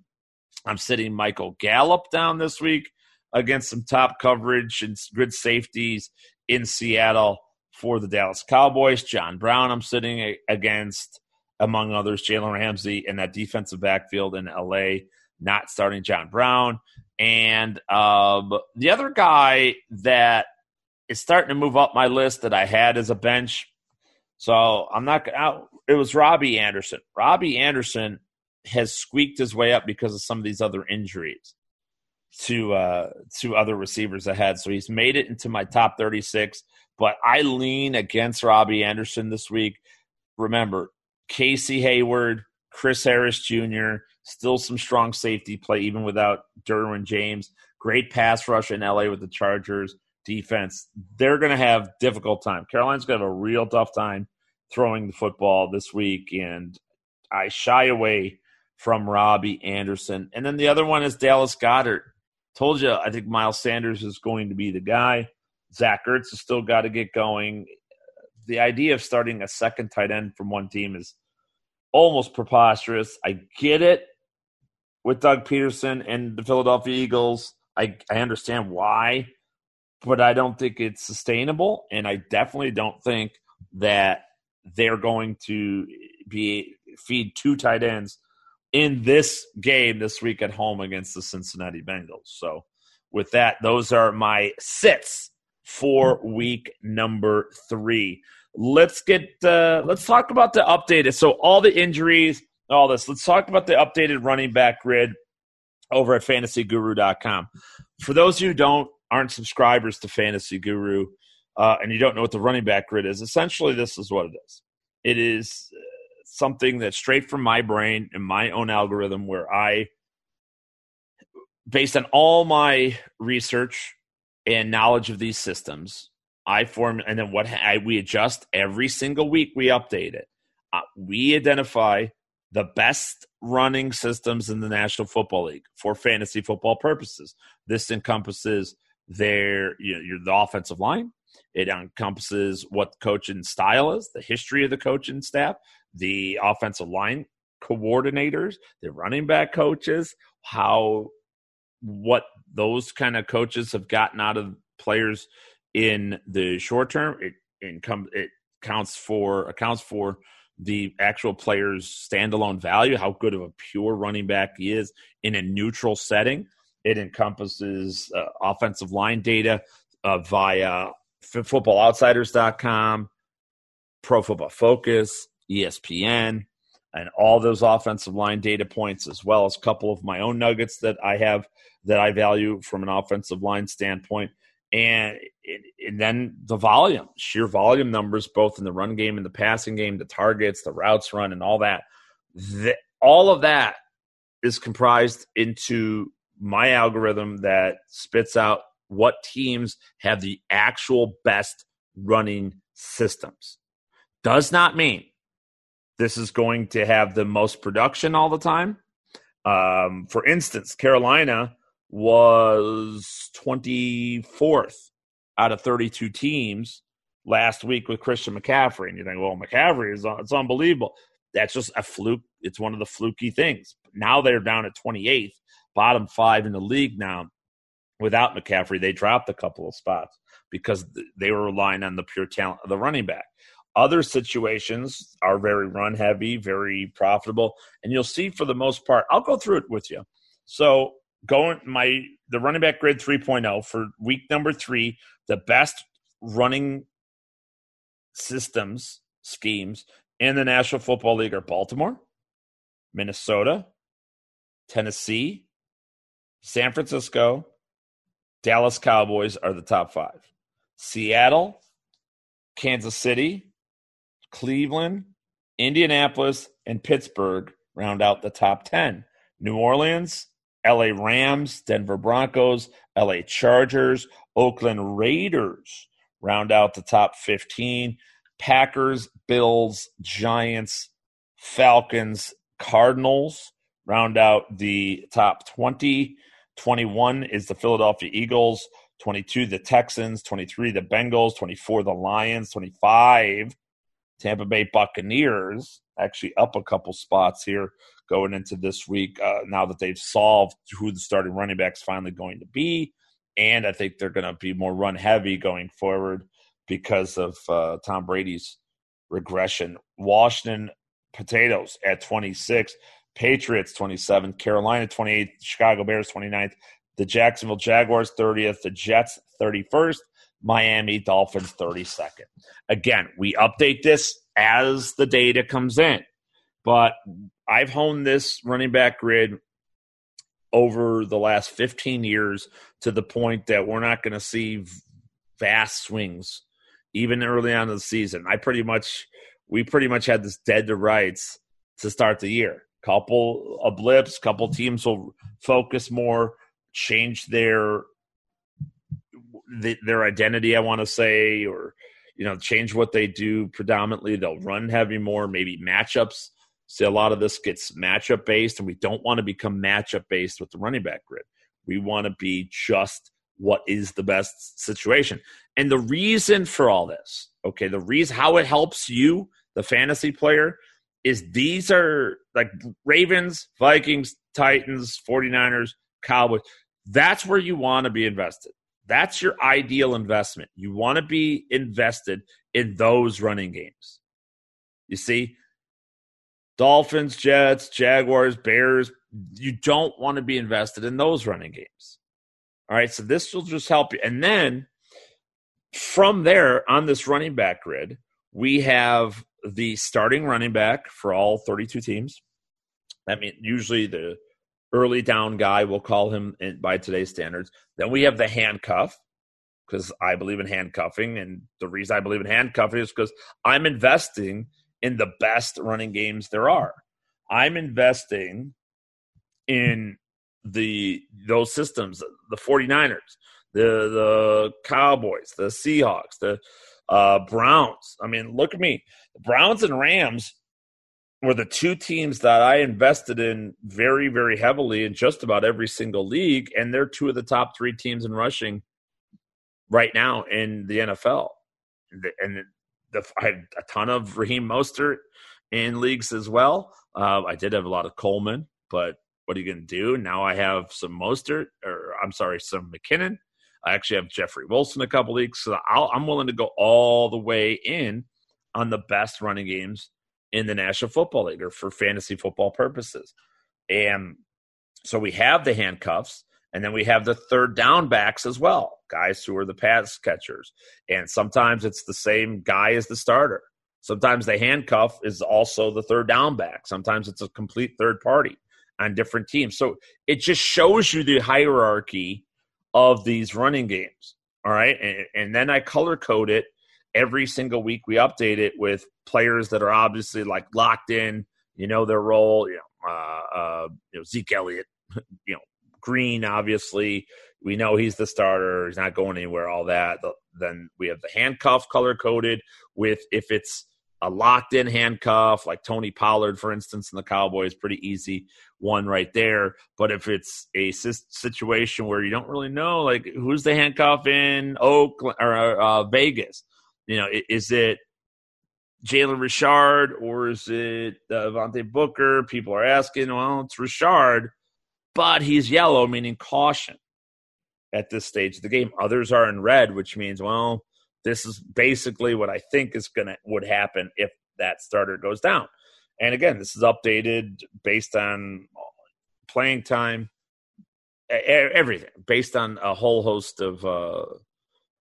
S2: I'm sitting Michael Gallup down this week against some top coverage and good safeties in Seattle for the Dallas Cowboys. John Brown, I'm sitting against, among others, Jalen Ramsey in that defensive backfield in LA not starting John Brown. And um, the other guy that is starting to move up my list that I had as a bench. So I'm not out. It was Robbie Anderson. Robbie Anderson has squeaked his way up because of some of these other injuries to uh, to other receivers ahead. So he's made it into my top 36. But I lean against Robbie Anderson this week. Remember, Casey Hayward, Chris Harris Jr., Still some strong safety play, even without Derwin James. Great pass rush in LA with the Chargers defense. They're going to have difficult time. Carolina's going to have a real tough time throwing the football this week, and I shy away from Robbie Anderson. And then the other one is Dallas Goedert. Told you, I think Miles Sanders is going to be the guy. Zach Ertz has still got to get going. The idea of starting a second tight end from one team is almost preposterous. I get it with Doug Pederson and the Philadelphia Eagles. I, I understand why, but I don't think it's sustainable. And I definitely don't think that they're going to be feed two tight ends in this game this week at home against the Cincinnati Bengals. So, with that, those are my sits for week number three. Let's get uh, let's talk about the updated. So all the injuries all this. Let's talk about the updated running back grid over at fantasyguru.com. For those who don't aren't subscribers to Fantasy Guru uh, and you don't know what the running back grid is, essentially this is what it is. It is uh, something that's straight from my brain and my own algorithm where I, based on all my research and knowledge of these systems, I form, and then what I, we adjust every single week, we update it. Uh, we identify the best running systems in the National Football League for fantasy football purposes. This encompasses their you know, the offensive line. It encompasses what the coaching style is, the history of the coaching staff, the offensive line coordinators, the running back coaches, how what those kind of coaches have gotten out of players in the short term. It income it counts for accounts for the actual player's standalone value, how good of a pure running back he is in a neutral setting. It encompasses uh, offensive line data uh, via footballoutsiders.com, Pro Football Focus, ESPN, and all those offensive line data points, as well as a couple of my own nuggets that I have that I value from an offensive line standpoint. And, and then the volume, sheer volume numbers, both in the run game and the passing game, the targets, the routes run, and all that. The, all of that is comprised into my algorithm that spits out what teams have the actual best running systems. Does not mean this is going to have the most production all the time. Um, for instance, Carolina was 24th out of 32 teams last week with Christian McCaffrey. And you think, well, McCaffrey is it's unbelievable. That's just a fluke. It's one of the fluky things. Now they're down at 28th, bottom five in the league now. Without McCaffrey, they dropped a couple of spots because they were relying on the pure talent of the running back. Other situations are very run heavy, very profitable, and you'll see for the most part. I'll go through it with you. So going my the running back grid 3.0 for week number three, the best running systems schemes in the National Football League are Baltimore, Minnesota, Tennessee, San Francisco, Dallas Cowboys are the top five. Seattle, Kansas City, Cleveland, Indianapolis, and Pittsburgh round out the top 10. New Orleans, LA Rams, Denver Broncos, LA Chargers, Oakland Raiders round out the top 15. Packers, Bills, Giants, Falcons, Cardinals round out the top 20. 21 is the Philadelphia Eagles, 22 the Texans, 23 the Bengals, 24 the Lions, 25 Tampa Bay Buccaneers, actually up a couple spots here going into this week uh, now that they've solved who the starting running back is finally going to be. And I think they're going to be more run heavy going forward because of uh, Tom Brady's regression. Washington Potatoes at 26, Patriots 27th, Carolina 28th, Chicago Bears 29th, the Jacksonville Jaguars 30th, the Jets 31st, Miami Dolphins 32nd. Again, we update this as the data comes in. But I've honed this running back grid over the last 15 years to the point that we're not going to see vast swings even early on in the season. I pretty much we pretty much had this dead to rights to start the year. Couple of blips, couple teams will focus more, change their their identity, I want to say, or you know, change what they do predominantly. They'll run heavy more, maybe matchups See, a lot of this gets matchup based, and we don't want to become matchup based with the running back grid. We want to be just what is the best situation. And the reason for all this, okay, the reason how it helps you, the fantasy player, is these are like Ravens, Vikings, Titans, 49ers, Cowboys. That's where you want to be invested. That's your ideal investment. You want to be invested in those running games. You see, Dolphins, Jets, Jaguars, Bears, you don't want to be invested in those running games. All right, so this will just help you. And then from there on this running back grid, we have the starting running back for all 32 teams. That means usually the early down guy, we'll call him by today's standards. Then we have the handcuff because I believe in handcuffing. And the reason I believe in handcuffing is because I'm investing in the best running games there are. I'm investing in the those systems, the 49ers, the the Cowboys, the Seahawks, the uh, Browns. I mean, look at me. The Browns and Rams were the two teams that I invested in very, very heavily in just about every single league, and they're two of the top three teams in rushing right now in the NFL. And the, I had a ton of Raheem Mostert in leagues as well. Uh, I did have a lot of Coleman, but what are you going to do? Now I have some Mostert, or I'm sorry, some McKinnon. I actually have Jeffrey Wilson a couple leagues, so i am willing to go all the way in on the best running games in the National Football League or for fantasy football purposes. And so we have the handcuffs, and then we have the third down backs as well, guys who are the pass catchers. And sometimes it's the same guy as the starter. Sometimes the handcuff is also the third down back. Sometimes it's a complete third party on different teams. So it just shows you the hierarchy of these running games. All right. And, and then I color code it every single week. We update it with players that are obviously like locked in, you know, their role, you know, uh, uh, you know Zeke Elliott, you know, Green, obviously. We know he's the starter. He's not going anywhere, all that. Then we have the handcuff color coded with if it's a locked in handcuff, like Tony Pollard, for instance, in the Cowboys, pretty easy one right there. But if it's a situation where you don't really know, like who's the handcuff in Oakland or uh, Vegas, you know, is it Jalen Richard or is it uh, Devontae Booker? People are asking, well, it's Richard, but he's yellow, meaning caution at this stage of the game. Others are in red, which means, well, this is basically what I think is gonna would happen if that starter goes down. And again, this is updated based on playing time, everything based on a whole host of uh,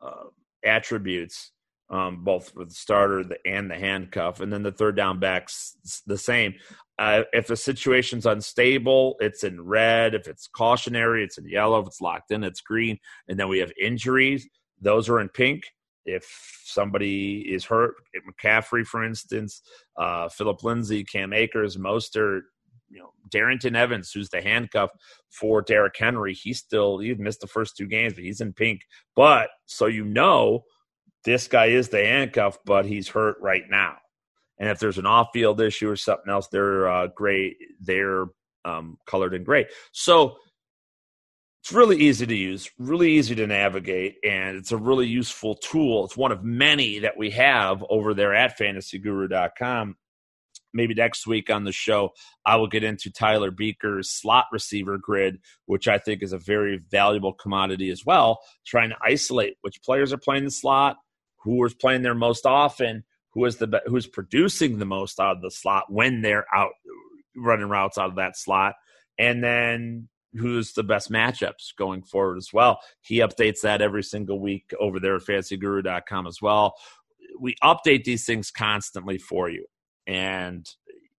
S2: uh, attributes, um, both for the starter and the handcuff, and then the third down backs the same. Uh, if a situation's unstable, it's in red. If it's cautionary, it's in yellow. If it's locked in, it's green. And then we have injuries; those are in pink if somebody is hurt, McCaffrey, for instance, uh, Phillip Lindsay, Cam Akers, Mostert, you know, Darrynton Evans, who's the handcuff for Derrick Henry, he's still he missed the first two games, but he's in pink. But so you know, this guy is the handcuff, but he's hurt right now. And if there's an off-field issue or something else, they're uh, gray. They're um, colored in gray. So it's really easy to use, really easy to navigate, and it's a really useful tool. It's one of many that we have over there at fantasyguru.com. Maybe next week on the show, I will get into Tyler Beaker's slot receiver grid, which I think is a very valuable commodity as well, trying to isolate which players are playing the slot, who is playing there most often, who is the who's producing the most out of the slot when they're out running routes out of that slot, and then who's the best matchups going forward as well. He updates that every single week over there at fantasyguru.com as well. We update these things constantly for you. And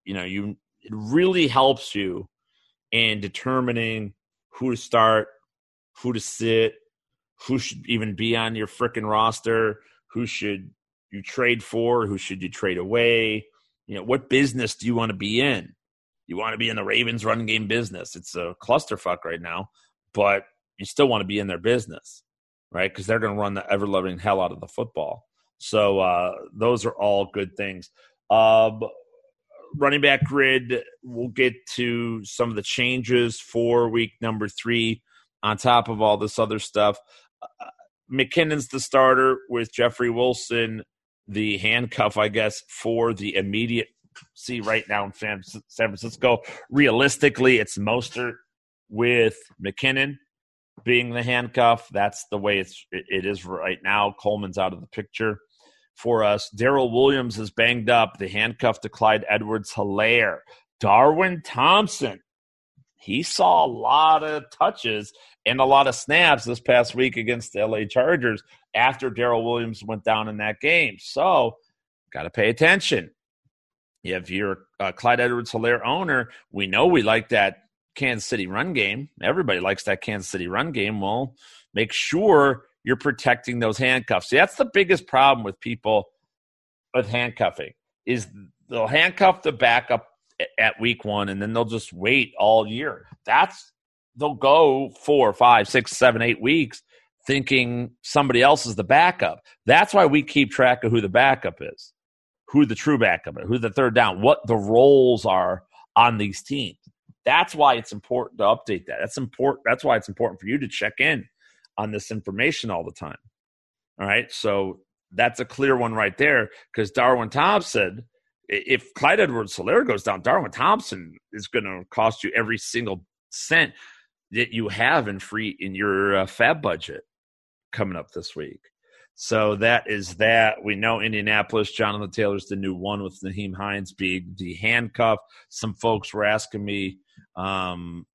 S2: you know, you it really helps you in determining who to start, who to sit, who should even be on your freaking roster, who should you trade for, who should you trade away, you know, what business do you want to be in? You want to be in the Ravens run game business. It's a clusterfuck right now, but you still want to be in their business, right? Because they're going to run the ever loving hell out of the football. So uh, those are all good things. Um, running back grid, we'll get to some of the changes for week number three on top of all this other stuff. McKinnon's the starter with Jeffrey Wilson, the handcuff, I guess, for the immediate see right now in San, Francisco. Realistically, it's Mostert with McKinnon being the handcuff. That's the way it's it is right now. Coleman's out of the picture for us. Darrel Williams is banged up. The handcuff to Clyde Edwards Helaire. Darwin Thompson. He saw a lot of touches and a lot of snaps this past week against the LA Chargers after Darrel Williams went down in that game. So, got to pay attention if you're a Clyde Edwards Helaire owner, we know we like that Kansas City run game. Everybody likes that Kansas City run game. Well, make sure you're protecting those handcuffs. See, that's the biggest problem with people with handcuffing is they'll handcuff the backup at week one, and then they'll just wait all year. That's they'll go four, five, six, seven, eight weeks thinking somebody else is the backup. That's why we keep track of who the backup is, who the true backup is, who the third down, what the roles are on these teams. That's why it's important to update that. That's important. That's why it's important for you to check in on this information all the time. All right. So that's a clear one right there because Darwin Thompson, if Clyde Edwards Helaire goes down, Darwin Thompson is going to cost you every single cent that you have in free in your uh, FAAB budget coming up this week. So that is that. We know Indianapolis, Jonathan Taylor's the new one with Nyheim Hines being the handcuff. Some folks were asking me, um,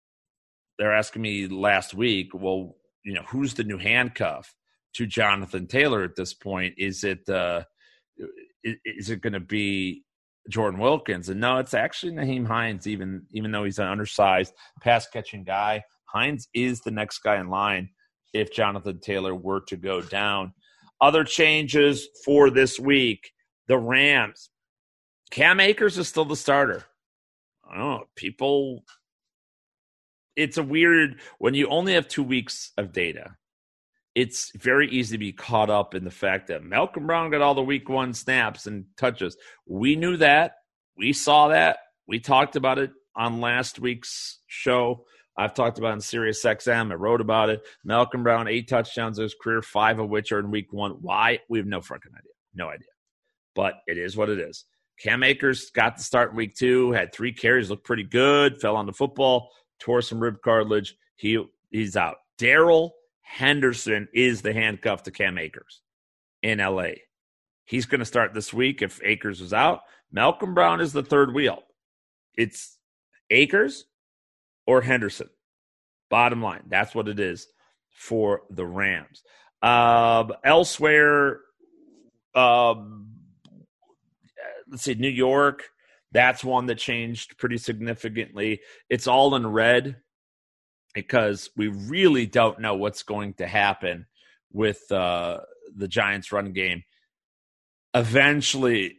S2: they're asking me last week, well, you know, who's the new handcuff to Jonathan Taylor at this point? Is it uh, is it going to be Jordan Wilkins? And no, it's actually Nyheim Hines. Even even though he's an undersized pass catching guy, Hines is the next guy in line if Jonathan Taylor were to go down. Other changes for this week the Rams. Cam Akers is still the starter. I don't know. People, it's a weird, when you only have two weeks of data, it's very easy to be caught up in the fact that Malcolm Brown got all the week one snaps and touches. We knew that. We saw that. We talked about it on last week's show. I've talked about it in Sirius XM. I wrote about it. Malcolm Brown, eight touchdowns in his career, five of which are in week one. Why? We have no fucking idea. No idea. But it is what it is. Cam Akers got the start in week two, had three carries, looked pretty good, fell on the football, tore some rib cartilage. He he's out. Darrell Henderson is the handcuff to Cam Akers in LA. He's going to start this week if Akers is out. Malcolm Brown is the third wheel. It's Akers, or Henderson. Bottom line, that's what it is for the Rams. Uh, elsewhere, um, let's see, New York, that's one that changed pretty significantly. It's all in red because we really don't know what's going to happen with uh, the Giants' run game. Eventually,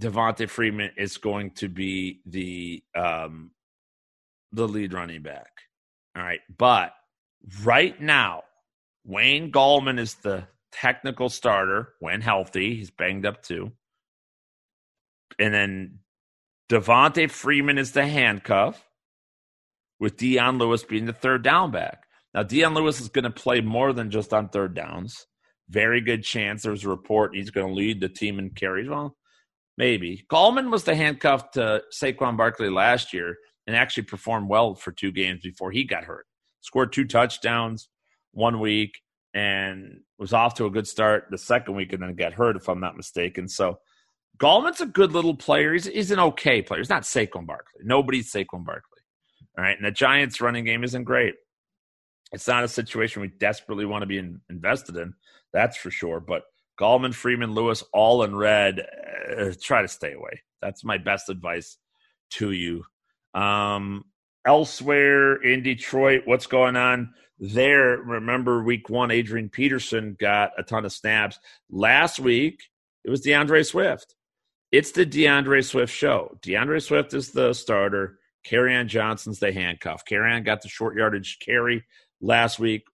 S2: Devonta Freeman is going to be the um, the lead running back. All right. But right now, Wayne Gallman is the technical starter when healthy. He's banged up too. And then Devonta Freeman is the handcuff, with Dion Lewis being the third down back. Now, Dion Lewis is going to play more than just on third downs. Very good chance. There's a report he's going to lead the team in carries. Well, maybe. Gallman was the handcuff to Saquon Barkley last year and actually performed well for two games before he got hurt. Scored two touchdowns one week and was off to a good start the second week and then got hurt, if I'm not mistaken. So Gallman's a good little player. He's, he's an okay player. He's not Saquon Barkley. Nobody's Saquon Barkley. All right. And the Giants' running game isn't great. It's not a situation we desperately want to be in, invested in. That's for sure. But Gallman, Freeman, Lewis, all in red. Uh, try to stay away. That's my best advice to you um, elsewhere in Detroit, what's going on there? Remember, week one, Adrian Peterson got a ton of snaps. Last week, it was D'Andre Swift. It's the D'Andre Swift show. D'Andre Swift is the starter. Kerryon Johnson's the handcuff. Kerryon got the short yardage carry last week.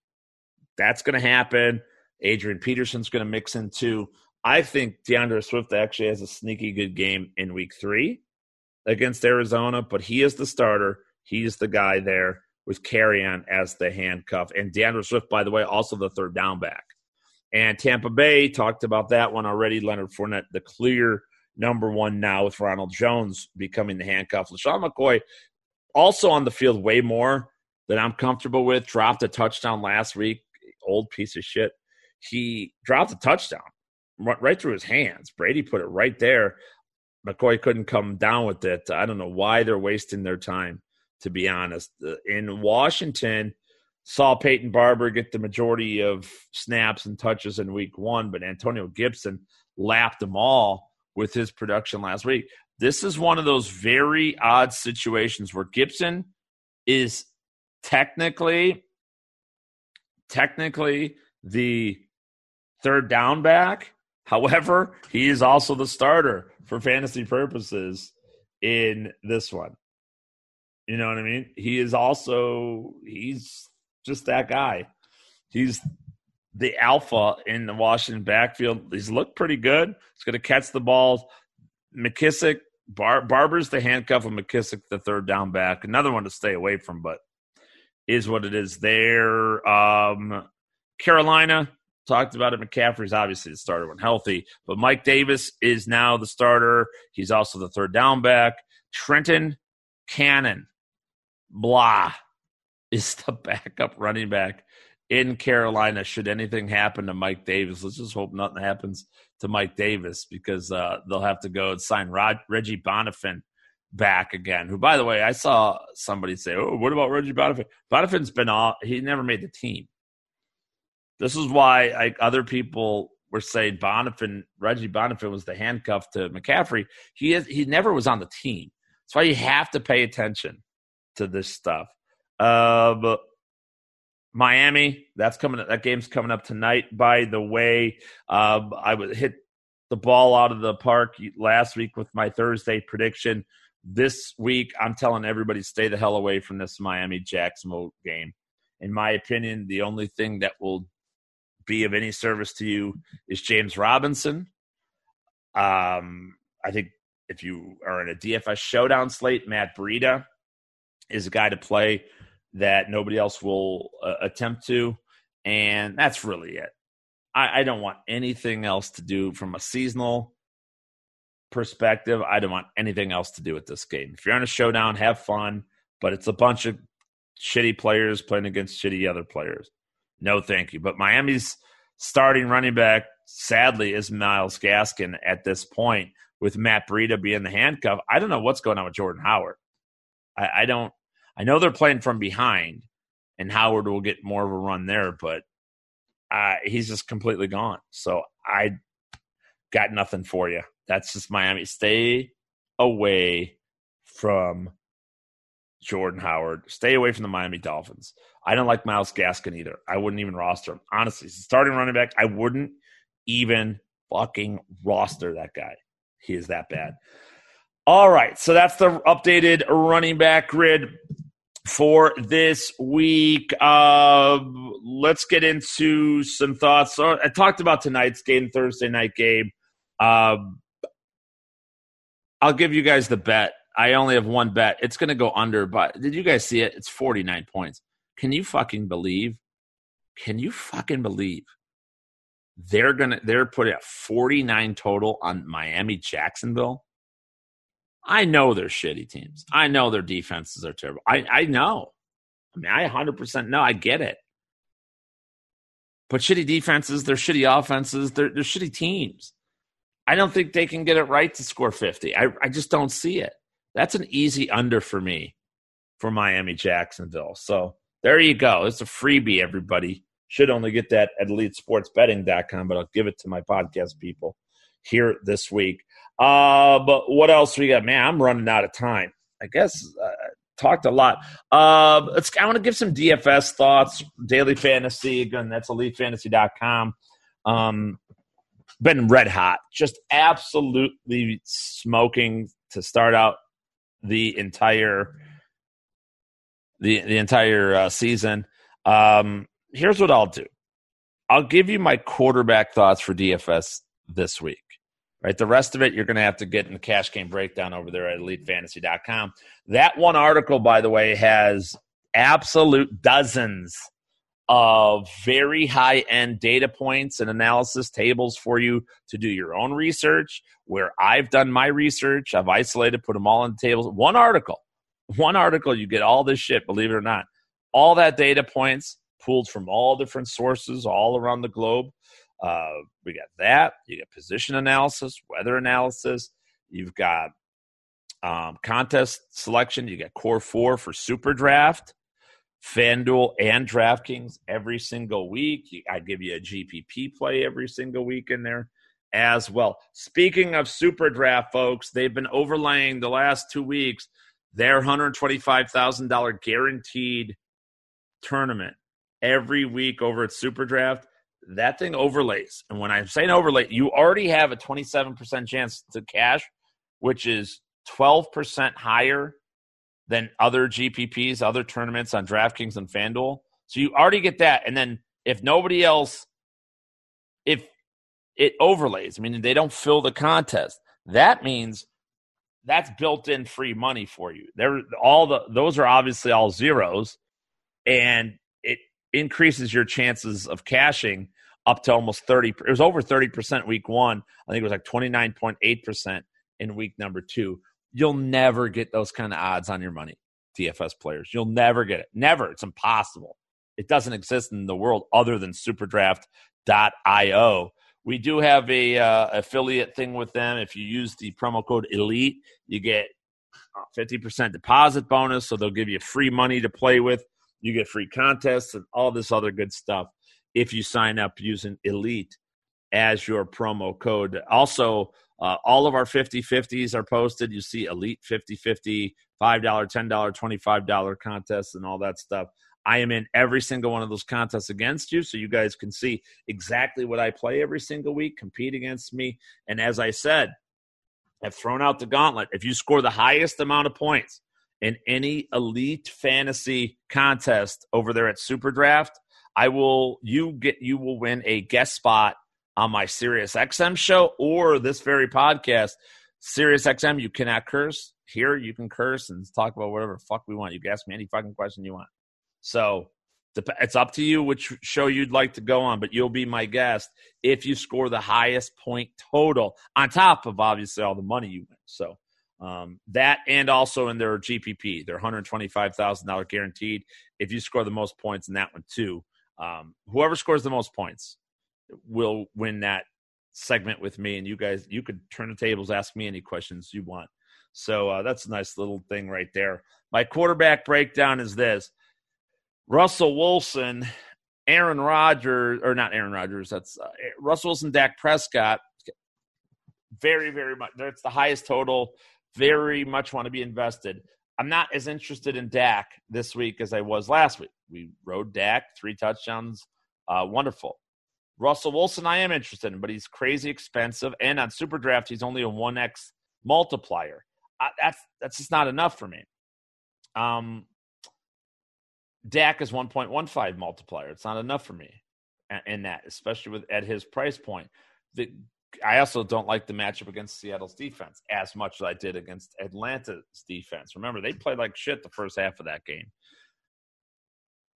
S2: That's going to happen. Adrian Peterson's going to mix in too. I think D'Andre Swift actually has a sneaky good game in week three against Arizona, but he is the starter. He's the guy there with Kerryon as the handcuff. And D'Andre Swift, by the way, also the third down back. And Tampa Bay talked about that one already. Leonard Fournette, the clear number one now with Ronald Jones becoming the handcuff. LeSean McCoy also on the field way more than I'm comfortable with. Dropped a touchdown last week. Old piece of shit. He dropped a touchdown right through his hands. Brady put it right there. McCoy couldn't come down with it. I don't know why they're wasting their time, to be honest. Uh, in Washington, saw Peyton Barber get the majority of snaps and touches in week one, but Antonio Gibson lapped them all with his production last week. This is one of those very odd situations where Gibson is technically technically the third down back, However, he is also the starter for fantasy purposes in this one. You know what I mean? He is also he's just that guy. He's the alpha in the Washington backfield. He's looked pretty good. He's going to catch the balls. McKissic, Bar- Barber's the handcuff of McKissic, the third down back. Another one to stay away from, but is what it is there. Um, Carolina, talked about it. McCaffrey's obviously the starter when healthy, but Mike Davis is now the starter. He's also the third down back. Trenton Cannon, blah, is the backup running back in Carolina. Should anything happen to Mike Davis, let's just hope nothing happens to Mike Davis because uh, they'll have to go and sign Rod, Reggie Bonnafon back again. Who, by the way, I saw somebody say, "Oh, what about Reggie Bonnafon?" Bonnafon's been off; he never made the team. This is why I, other people were saying Bonnafon, Reggie Bonnafon was the handcuff to McCaffrey. He is, he never was on the team. That's why you have to pay attention to this stuff. Uh, Miami, that's coming. That game's coming up tonight. By the way, uh, I would hit the ball out of the park last week with my Thursday prediction. This week, I'm telling everybody stay the hell away from this Miami Jacksonville game. In my opinion, the only thing that will be of any service to you is James Robinson. Um, I think if you are in a DFS showdown slate, Matt Breida is a guy to play that nobody else will uh, attempt to. And that's really it. I, I, don't want anything else to do from a seasonal perspective. I don't want anything else to do with this game. If you're on a showdown, have fun, but it's a bunch of shitty players playing against shitty other players. No, thank you. But Miami's starting running back, sadly, is Myles Gaskin at this point, with Matt Breida being the handcuff. I don't know what's going on with Jordan Howard. I, I don't I know they're playing from behind, and Howard will get more of a run there, but uh, he's just completely gone. So I got nothing for you. That's just Miami. Stay away from Jordan Howard. Stay away from the Miami Dolphins. I don't like Myles Gaskin either. I wouldn't even roster him. Honestly, starting running back, I wouldn't even fucking roster that guy. He is that bad. All right, so that's the updated running back grid for this week. Uh, let's get into some thoughts. So I talked about tonight's game, Thursday night game. Uh, I'll give you guys the bet. I only have one bet. It's going to go under, but did you guys see it? It's 49 points. Can you fucking believe? Can you fucking believe? They're gonna they're putting a 49 total on Miami Jacksonville. I know they're shitty teams. I know their defenses are terrible. I, I know. I mean, I 100% know. I get it. But shitty defenses, they're shitty offenses, they're, they're shitty teams. I don't think they can get it right to score 50. I, I just don't see it. That's an easy under for me for Miami Jacksonville. So there you go. It's a freebie, everybody. Should only get that at elitesportsbetting.com, but I'll give it to my podcast people here this week. Uh, but what else we got? Man, I'm running out of time. I guess uh, talked a lot. Uh, let's. I want to give some DFS thoughts. Daily fantasy again. That's elitefantasy.com. Um, been red hot, just absolutely smoking to start out the entire the the entire uh, season. Um, here's what I'll do. I'll give you my quarterback thoughts for DFS this week. Right, the rest of it you're going to have to get in the cash game breakdown over there at elitefantasy.com. That one article, by the way, has absolute dozens of very high end data points and analysis tables for you to do your own research. Where I've done my research, I've isolated, put them all on the tables. One article, one article, you get all this shit, believe it or not. All that data points pulled from all different sources all around the globe. Uh, we got that. You got position analysis, weather analysis. You've got um, contest selection. You got Core Four for Super Draft, FanDuel, and DraftKings every single week. I give you a GPP play every single week in there as well. Speaking of Super Draft, folks, they've been overlaying the last two weeks their $125,000 guaranteed tournament every week over at Super Draft that thing overlays. And when I'm saying overlay, you already have a 27% chance to cash, which is 12% higher than other GPPs, other tournaments on DraftKings and FanDuel. So you already get that. And then if nobody else, if it overlays, I mean, they don't fill the contest, that means that's built in free money for you. There, all the those are obviously all zeros, and it increases your chances of cashing up to almost 30 it was over 30% week 1 i think it was like 29.8% in week number 2 you'll never get those kind of odds on your money dfs players. You'll never get it. Never. It's impossible. It doesn't exist in the world other than superdraft.io we do have a uh, affiliate thing with them. If you use the promo code elite you get 50% deposit bonus so they'll give you free money to play with. You get free contests and all this other good stuff if you sign up using Elite as your promo code. Also, uh, all of our 50 50s are posted. You see Elite 50 50, $5, $10, $25 contests, and all that stuff. I am in every single one of those contests against you, so you guys can see exactly what I play every single week, compete against me. And as I said, I've thrown out the gauntlet. If you score the highest amount of points, in any elite fantasy contest over there at Super Draft, I will you get you will win a guest spot on my Sirius XM show or this very podcast. Sirius XM, you cannot curse. Here you can curse and talk about whatever fuck we want. You can ask me any fucking question you want. So it's up to you which show you'd like to go on, but you'll be my guest if you score the highest point total on top of obviously all the money you win. So um, that and also in their GPP, their $125,000 guaranteed. If you score the most points in that one too, um, whoever scores the most points will win that segment with me. And you guys, you could turn the tables, ask me any questions you want. So uh, that's a nice little thing right there. My quarterback breakdown is this Russell Wilson, Aaron Rodgers, or not Aaron Rodgers, that's uh, Russell Wilson, Dak Prescott. Very, very much. That's the highest total very much want to be invested. I'm not as interested in Dak this week as I was last week. We rode Dak, three touchdowns, uh, wonderful. Russell Wilson, I am interested in, but he's crazy expensive, and on Super Draft, he's only a one x multiplier. I, that's that's just not enough for me. Um, Dak is 1.15 multiplier. It's not enough for me in that, especially with at his price point. The I also don't like the matchup against Seattle's defense as much as I did against Atlanta's defense. Remember, they played like shit the first half of that game.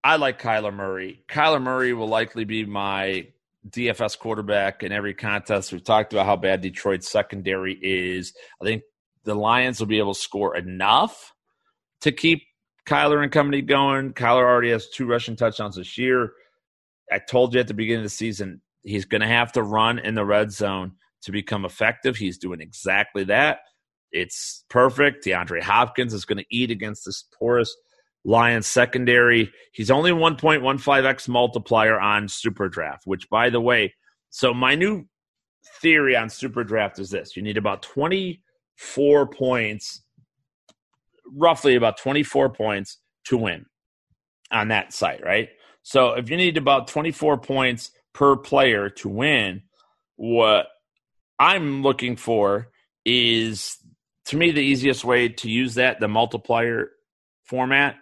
S2: I like Kyler Murray. Kyler Murray will likely be my DFS quarterback in every contest. We've talked about how bad Detroit's secondary is. I think the Lions will be able to score enough to keep Kyler and company going. Kyler already has two rushing touchdowns this year. I told you at the beginning of the season, He's going to have to run in the red zone to become effective. He's doing exactly that. It's perfect. DeAndre Hopkins is going to eat against this porous Lions secondary. He's only 1.15x multiplier on Super Draft, which, by the way, so my new theory on Super Draft is this you need about 24 points, roughly about 24 points to win on that site, right? So if you need about 24 points per player to win. What I'm looking for is, to me, the easiest way to use that, the multiplier format,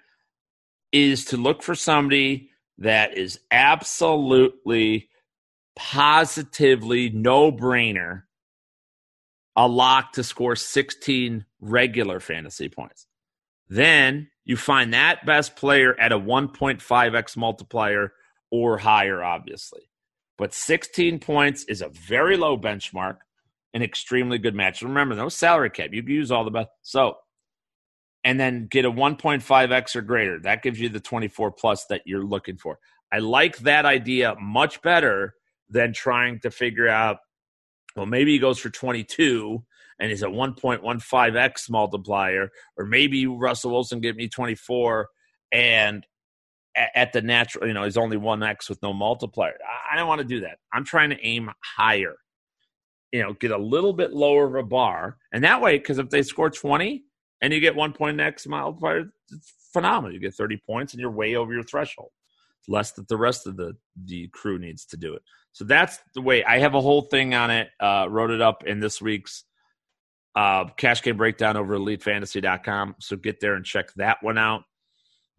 S2: is to look for somebody that is absolutely, positively no brainer, a lock to score 16 regular fantasy points. Then you find that best player at a 1.5x multiplier or higher, obviously. But 16 points is a very low benchmark, an extremely good match. Remember, no salary cap. You can use all the best. So, and then get a 1.5x or greater. That gives you the 24 plus that you're looking for. I like that idea much better than trying to figure out, well, maybe he goes for 22 and he's a 1.15x multiplier, or maybe Russell Wilson give me 24 and at the natural, you know, he's only one X with no multiplier. I don't want to do that. I'm trying to aim higher, you know, get a little bit lower of a bar. And that way, because if they score 20 and you get one point X multiplier, it's phenomenal. You get 30 points and you're way over your threshold. less that the rest of the the crew needs to do it. So that's the way I have a whole thing on it. Uh, wrote it up in this week's uh, cash game breakdown over elitefantasy.com. So get there and check that one out.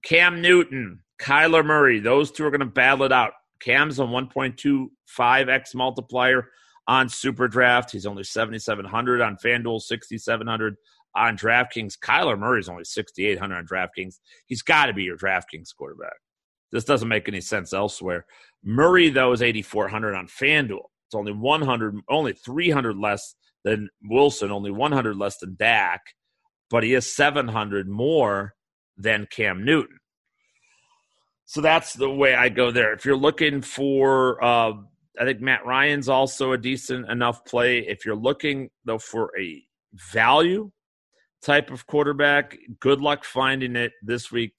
S2: Cam Newton, Kyler Murray, those two are going to battle it out. Cam's a 1.25x multiplier on Super Draft. He's only 7,700 on FanDuel, 6,700 on DraftKings. Kyler Murray's only 6,800 on DraftKings. He's got to be your DraftKings quarterback. This doesn't make any sense elsewhere. Murray, though, is 8,400 on FanDuel. It's only 100, only 300 less than Wilson, only 100 less than Dak, but he is 700 more than Cam Newton. So that's the way I go there. If you're looking for, uh, I think Matt Ryan's also a decent enough play. If you're looking, though, for a value type of quarterback, good luck finding it this week.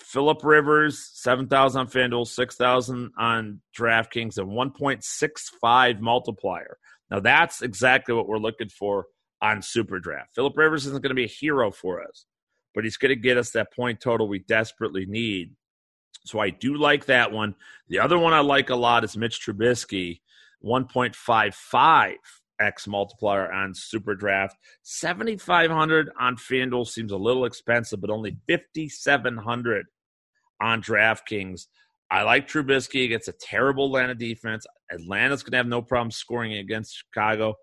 S2: Philip Rivers, 7,000 on FanDuel, 6,000 on DraftKings, and 1.65 multiplier. Now, that's exactly what we're looking for on Super Draft. Philip Rivers isn't going to be a hero for us, but he's going to get us that point total we desperately need. So I do like that one. The other one I like a lot is Mitch Trubisky, 1.55 X multiplier on Super Draft. 7,500 on FanDuel seems a little expensive, but only 5,700 on DraftKings. I like Trubisky against a terrible Atlanta defense. Atlanta's going to have no problem scoring against Chicago.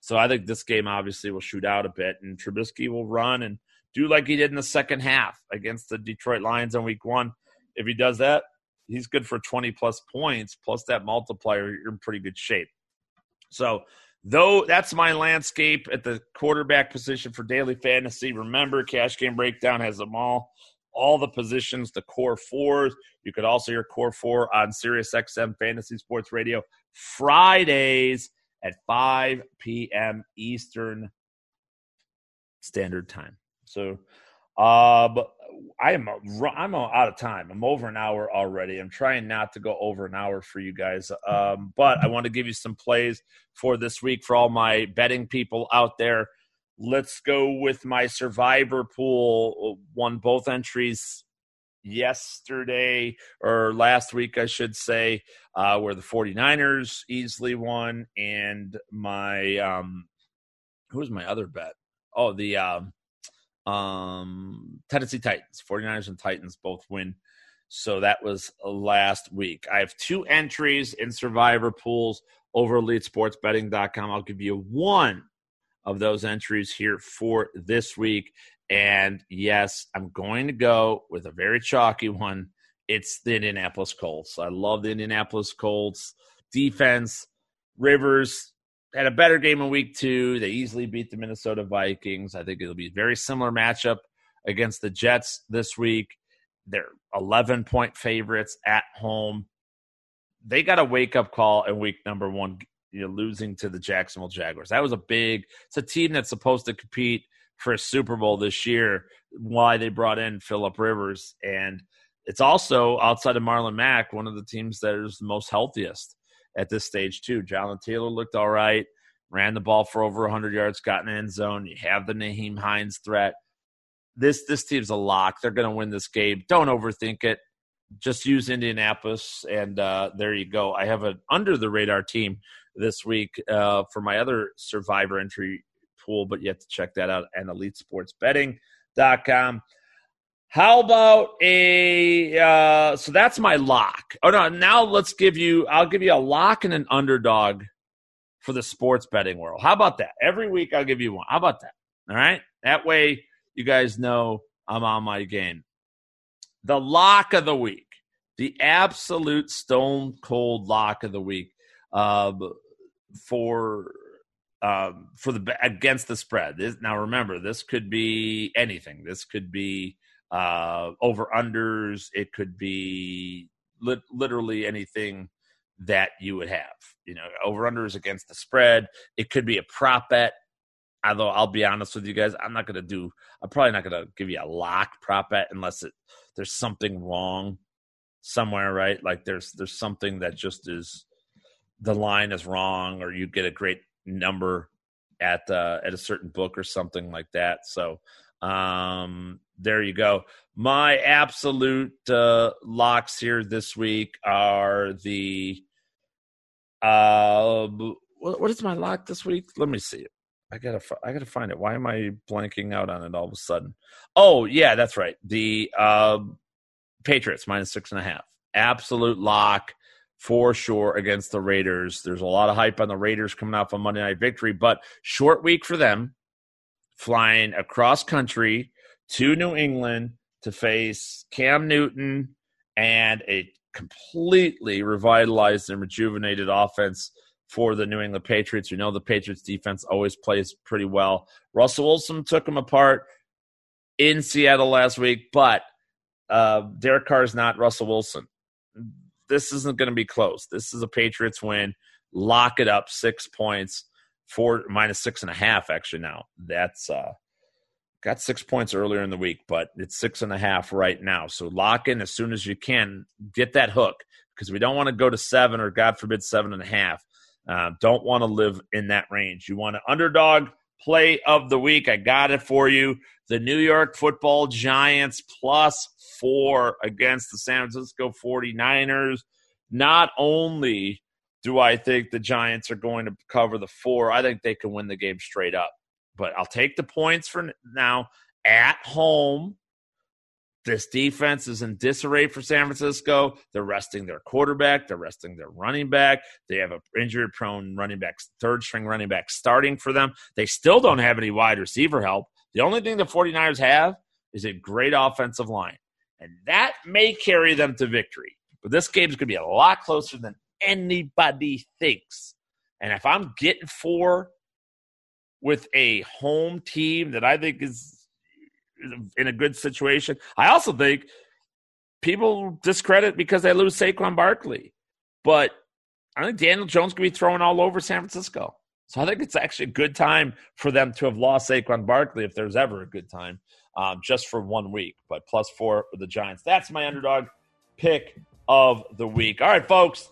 S2: So I think this game obviously will shoot out a bit, and Trubisky will run and do like he did in the second half against the Detroit Lions on week one. If he does that, he's good for 20 plus points, plus that multiplier, you're in pretty good shape. So Though that's my landscape at the quarterback position for daily fantasy. Remember, Cash Game Breakdown has them all, all the positions, the core fours. You could also hear core four on Sirius XM Fantasy Sports Radio Fridays at 5 p.m. Eastern Standard Time. So, uh, but I am I'm out of time. I'm over an hour already. I'm trying not to go over an hour for you guys, um, but I want to give you some plays for this week for all my betting people out there. Let's go with my survivor pool. Won both entries yesterday or last week, I should say, uh, where the 49ers easily won, and my um, who was my other bet? Oh, the um, um, Tennessee Titans, 49ers and Titans both win. So that was last week. I have two entries in survivor pools over elitesportsbetting.com. I'll give you one of those entries here for this week. And yes, I'm going to go with a very chalky one. It's the Indianapolis Colts. I love the Indianapolis Colts defense. Rivers had a better game in week two. They easily beat the Minnesota Vikings. I think it'll be a very similar matchup against the Jets this week. They're 11 point favorites at home. They got a wake up call in week number one, you know, losing to the Jacksonville Jaguars. That was a big, it's a team that's supposed to compete for a Super Bowl this year. Why they brought in Philip Rivers. And it's also outside of Marlon Mack, one of the teams that is the most healthiest at this stage too. Jalen Taylor looked all right, ran the ball for over 100 yards, got in the end zone. You have the Nyheim Hines threat. This this team's a lock. They're going to win this game. Don't overthink it. Just use Indianapolis, and uh, there you go. I have an under the radar team this week uh, for my other survivor entry pool, but you have to check that out at elitesportsbetting.com. How about a uh, so that's my lock. Oh no, now let's give you I'll give you a lock and an underdog for the sports betting world. How about that? Every week I'll give you one. How about that? All right? That way you guys know I'm on my game. The lock of the week. The absolute stone cold lock of the week uh, for um, for the against the spread. This, now remember, this could be anything. This could be uh, over unders. It could be li- literally anything that you would have. You know, over unders against the spread. It could be a prop bet. Although I'll be honest with you guys, I'm not going to do. I'm probably not going to give you a lock prop bet unless it there's something wrong somewhere, right? Like there's there's something that just is the line is wrong, or you get a great number at uh, at a certain book or something like that. So Um, there you go. My absolute uh, locks here this week are the. Uh, what is my lock this week? Let me see. I gotta I gotta find it. Why am I blanking out on it all of a sudden? Oh yeah, that's right. The uh, Patriots minus six and a half. Absolute lock for sure against the Raiders. There's a lot of hype on the Raiders coming off a Monday night victory, but short week for them, flying across country to New England to face Cam Newton and a completely revitalized and rejuvenated offense for the New England Patriots. We know the Patriots defense always plays pretty well. Russell Wilson took them apart in Seattle last week, but uh, Derek Carr is not Russell Wilson. This isn't going to be close. This is a Patriots win. Lock it up, six points, four minus six and a half. Actually, now that's uh, got six points earlier in the week, but it's six and a half right now. So lock in as soon as you can. Get that hook because we don't want to go to seven or God forbid seven and a half. Uh, don't want to live in that range. You want an underdog play of the week. I got it for you. The New York football Giants plus four against the San Francisco 49ers. Not only do I think the Giants are going to cover the four, I think they can win the game straight up. But I'll take the points for now at home. This defense is in disarray for San Francisco. They're resting their quarterback. They're resting their running back. They have an injury prone running back, third string running back starting for them. They still don't have any wide receiver help. The only thing the 49ers have is a great offensive line. And that may carry them to victory. But this game is going to be a lot closer than anybody thinks. And if I'm getting four with a home team that I think is in a good situation. I also think people discredit because they lose Saquon Barkley, but I think Daniel Jones could be thrown all over San Francisco. So I think it's actually a good time for them to have lost Saquon Barkley if there's ever a good time, um, just for one week. But plus four for the Giants. That's my underdog pick of the week. All right, folks.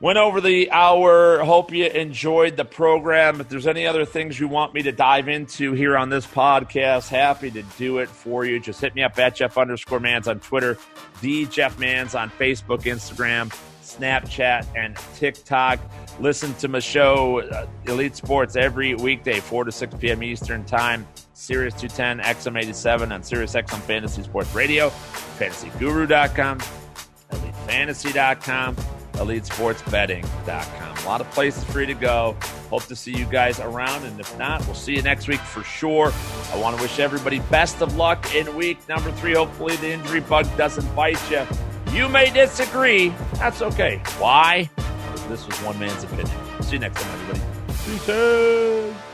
S2: Went over the hour. Hope you enjoyed the program. If there's any other things you want me to dive into here on this podcast, happy to do it for you. Just hit me up at Jeff underscore Mans on Twitter, the Jeff Mans on Facebook, Instagram, Snapchat, and TikTok. Listen to my show, uh, Elite Sports, every weekday, 4 to 6 p.m. Eastern Time. Sirius 210, XM87 on Sirius XM Fantasy Sports Radio, FantasyGuru.com, EliteFantasy.com EliteSportsBetting.com. A lot of places for you to go. Hope to see you guys around, and if not, we'll see you next week for sure. I want to wish everybody best of luck in week number three. Hopefully, the injury bug doesn't bite you. You may disagree. That's okay. Why? Because this was one man's opinion. See you next time, everybody. Peace.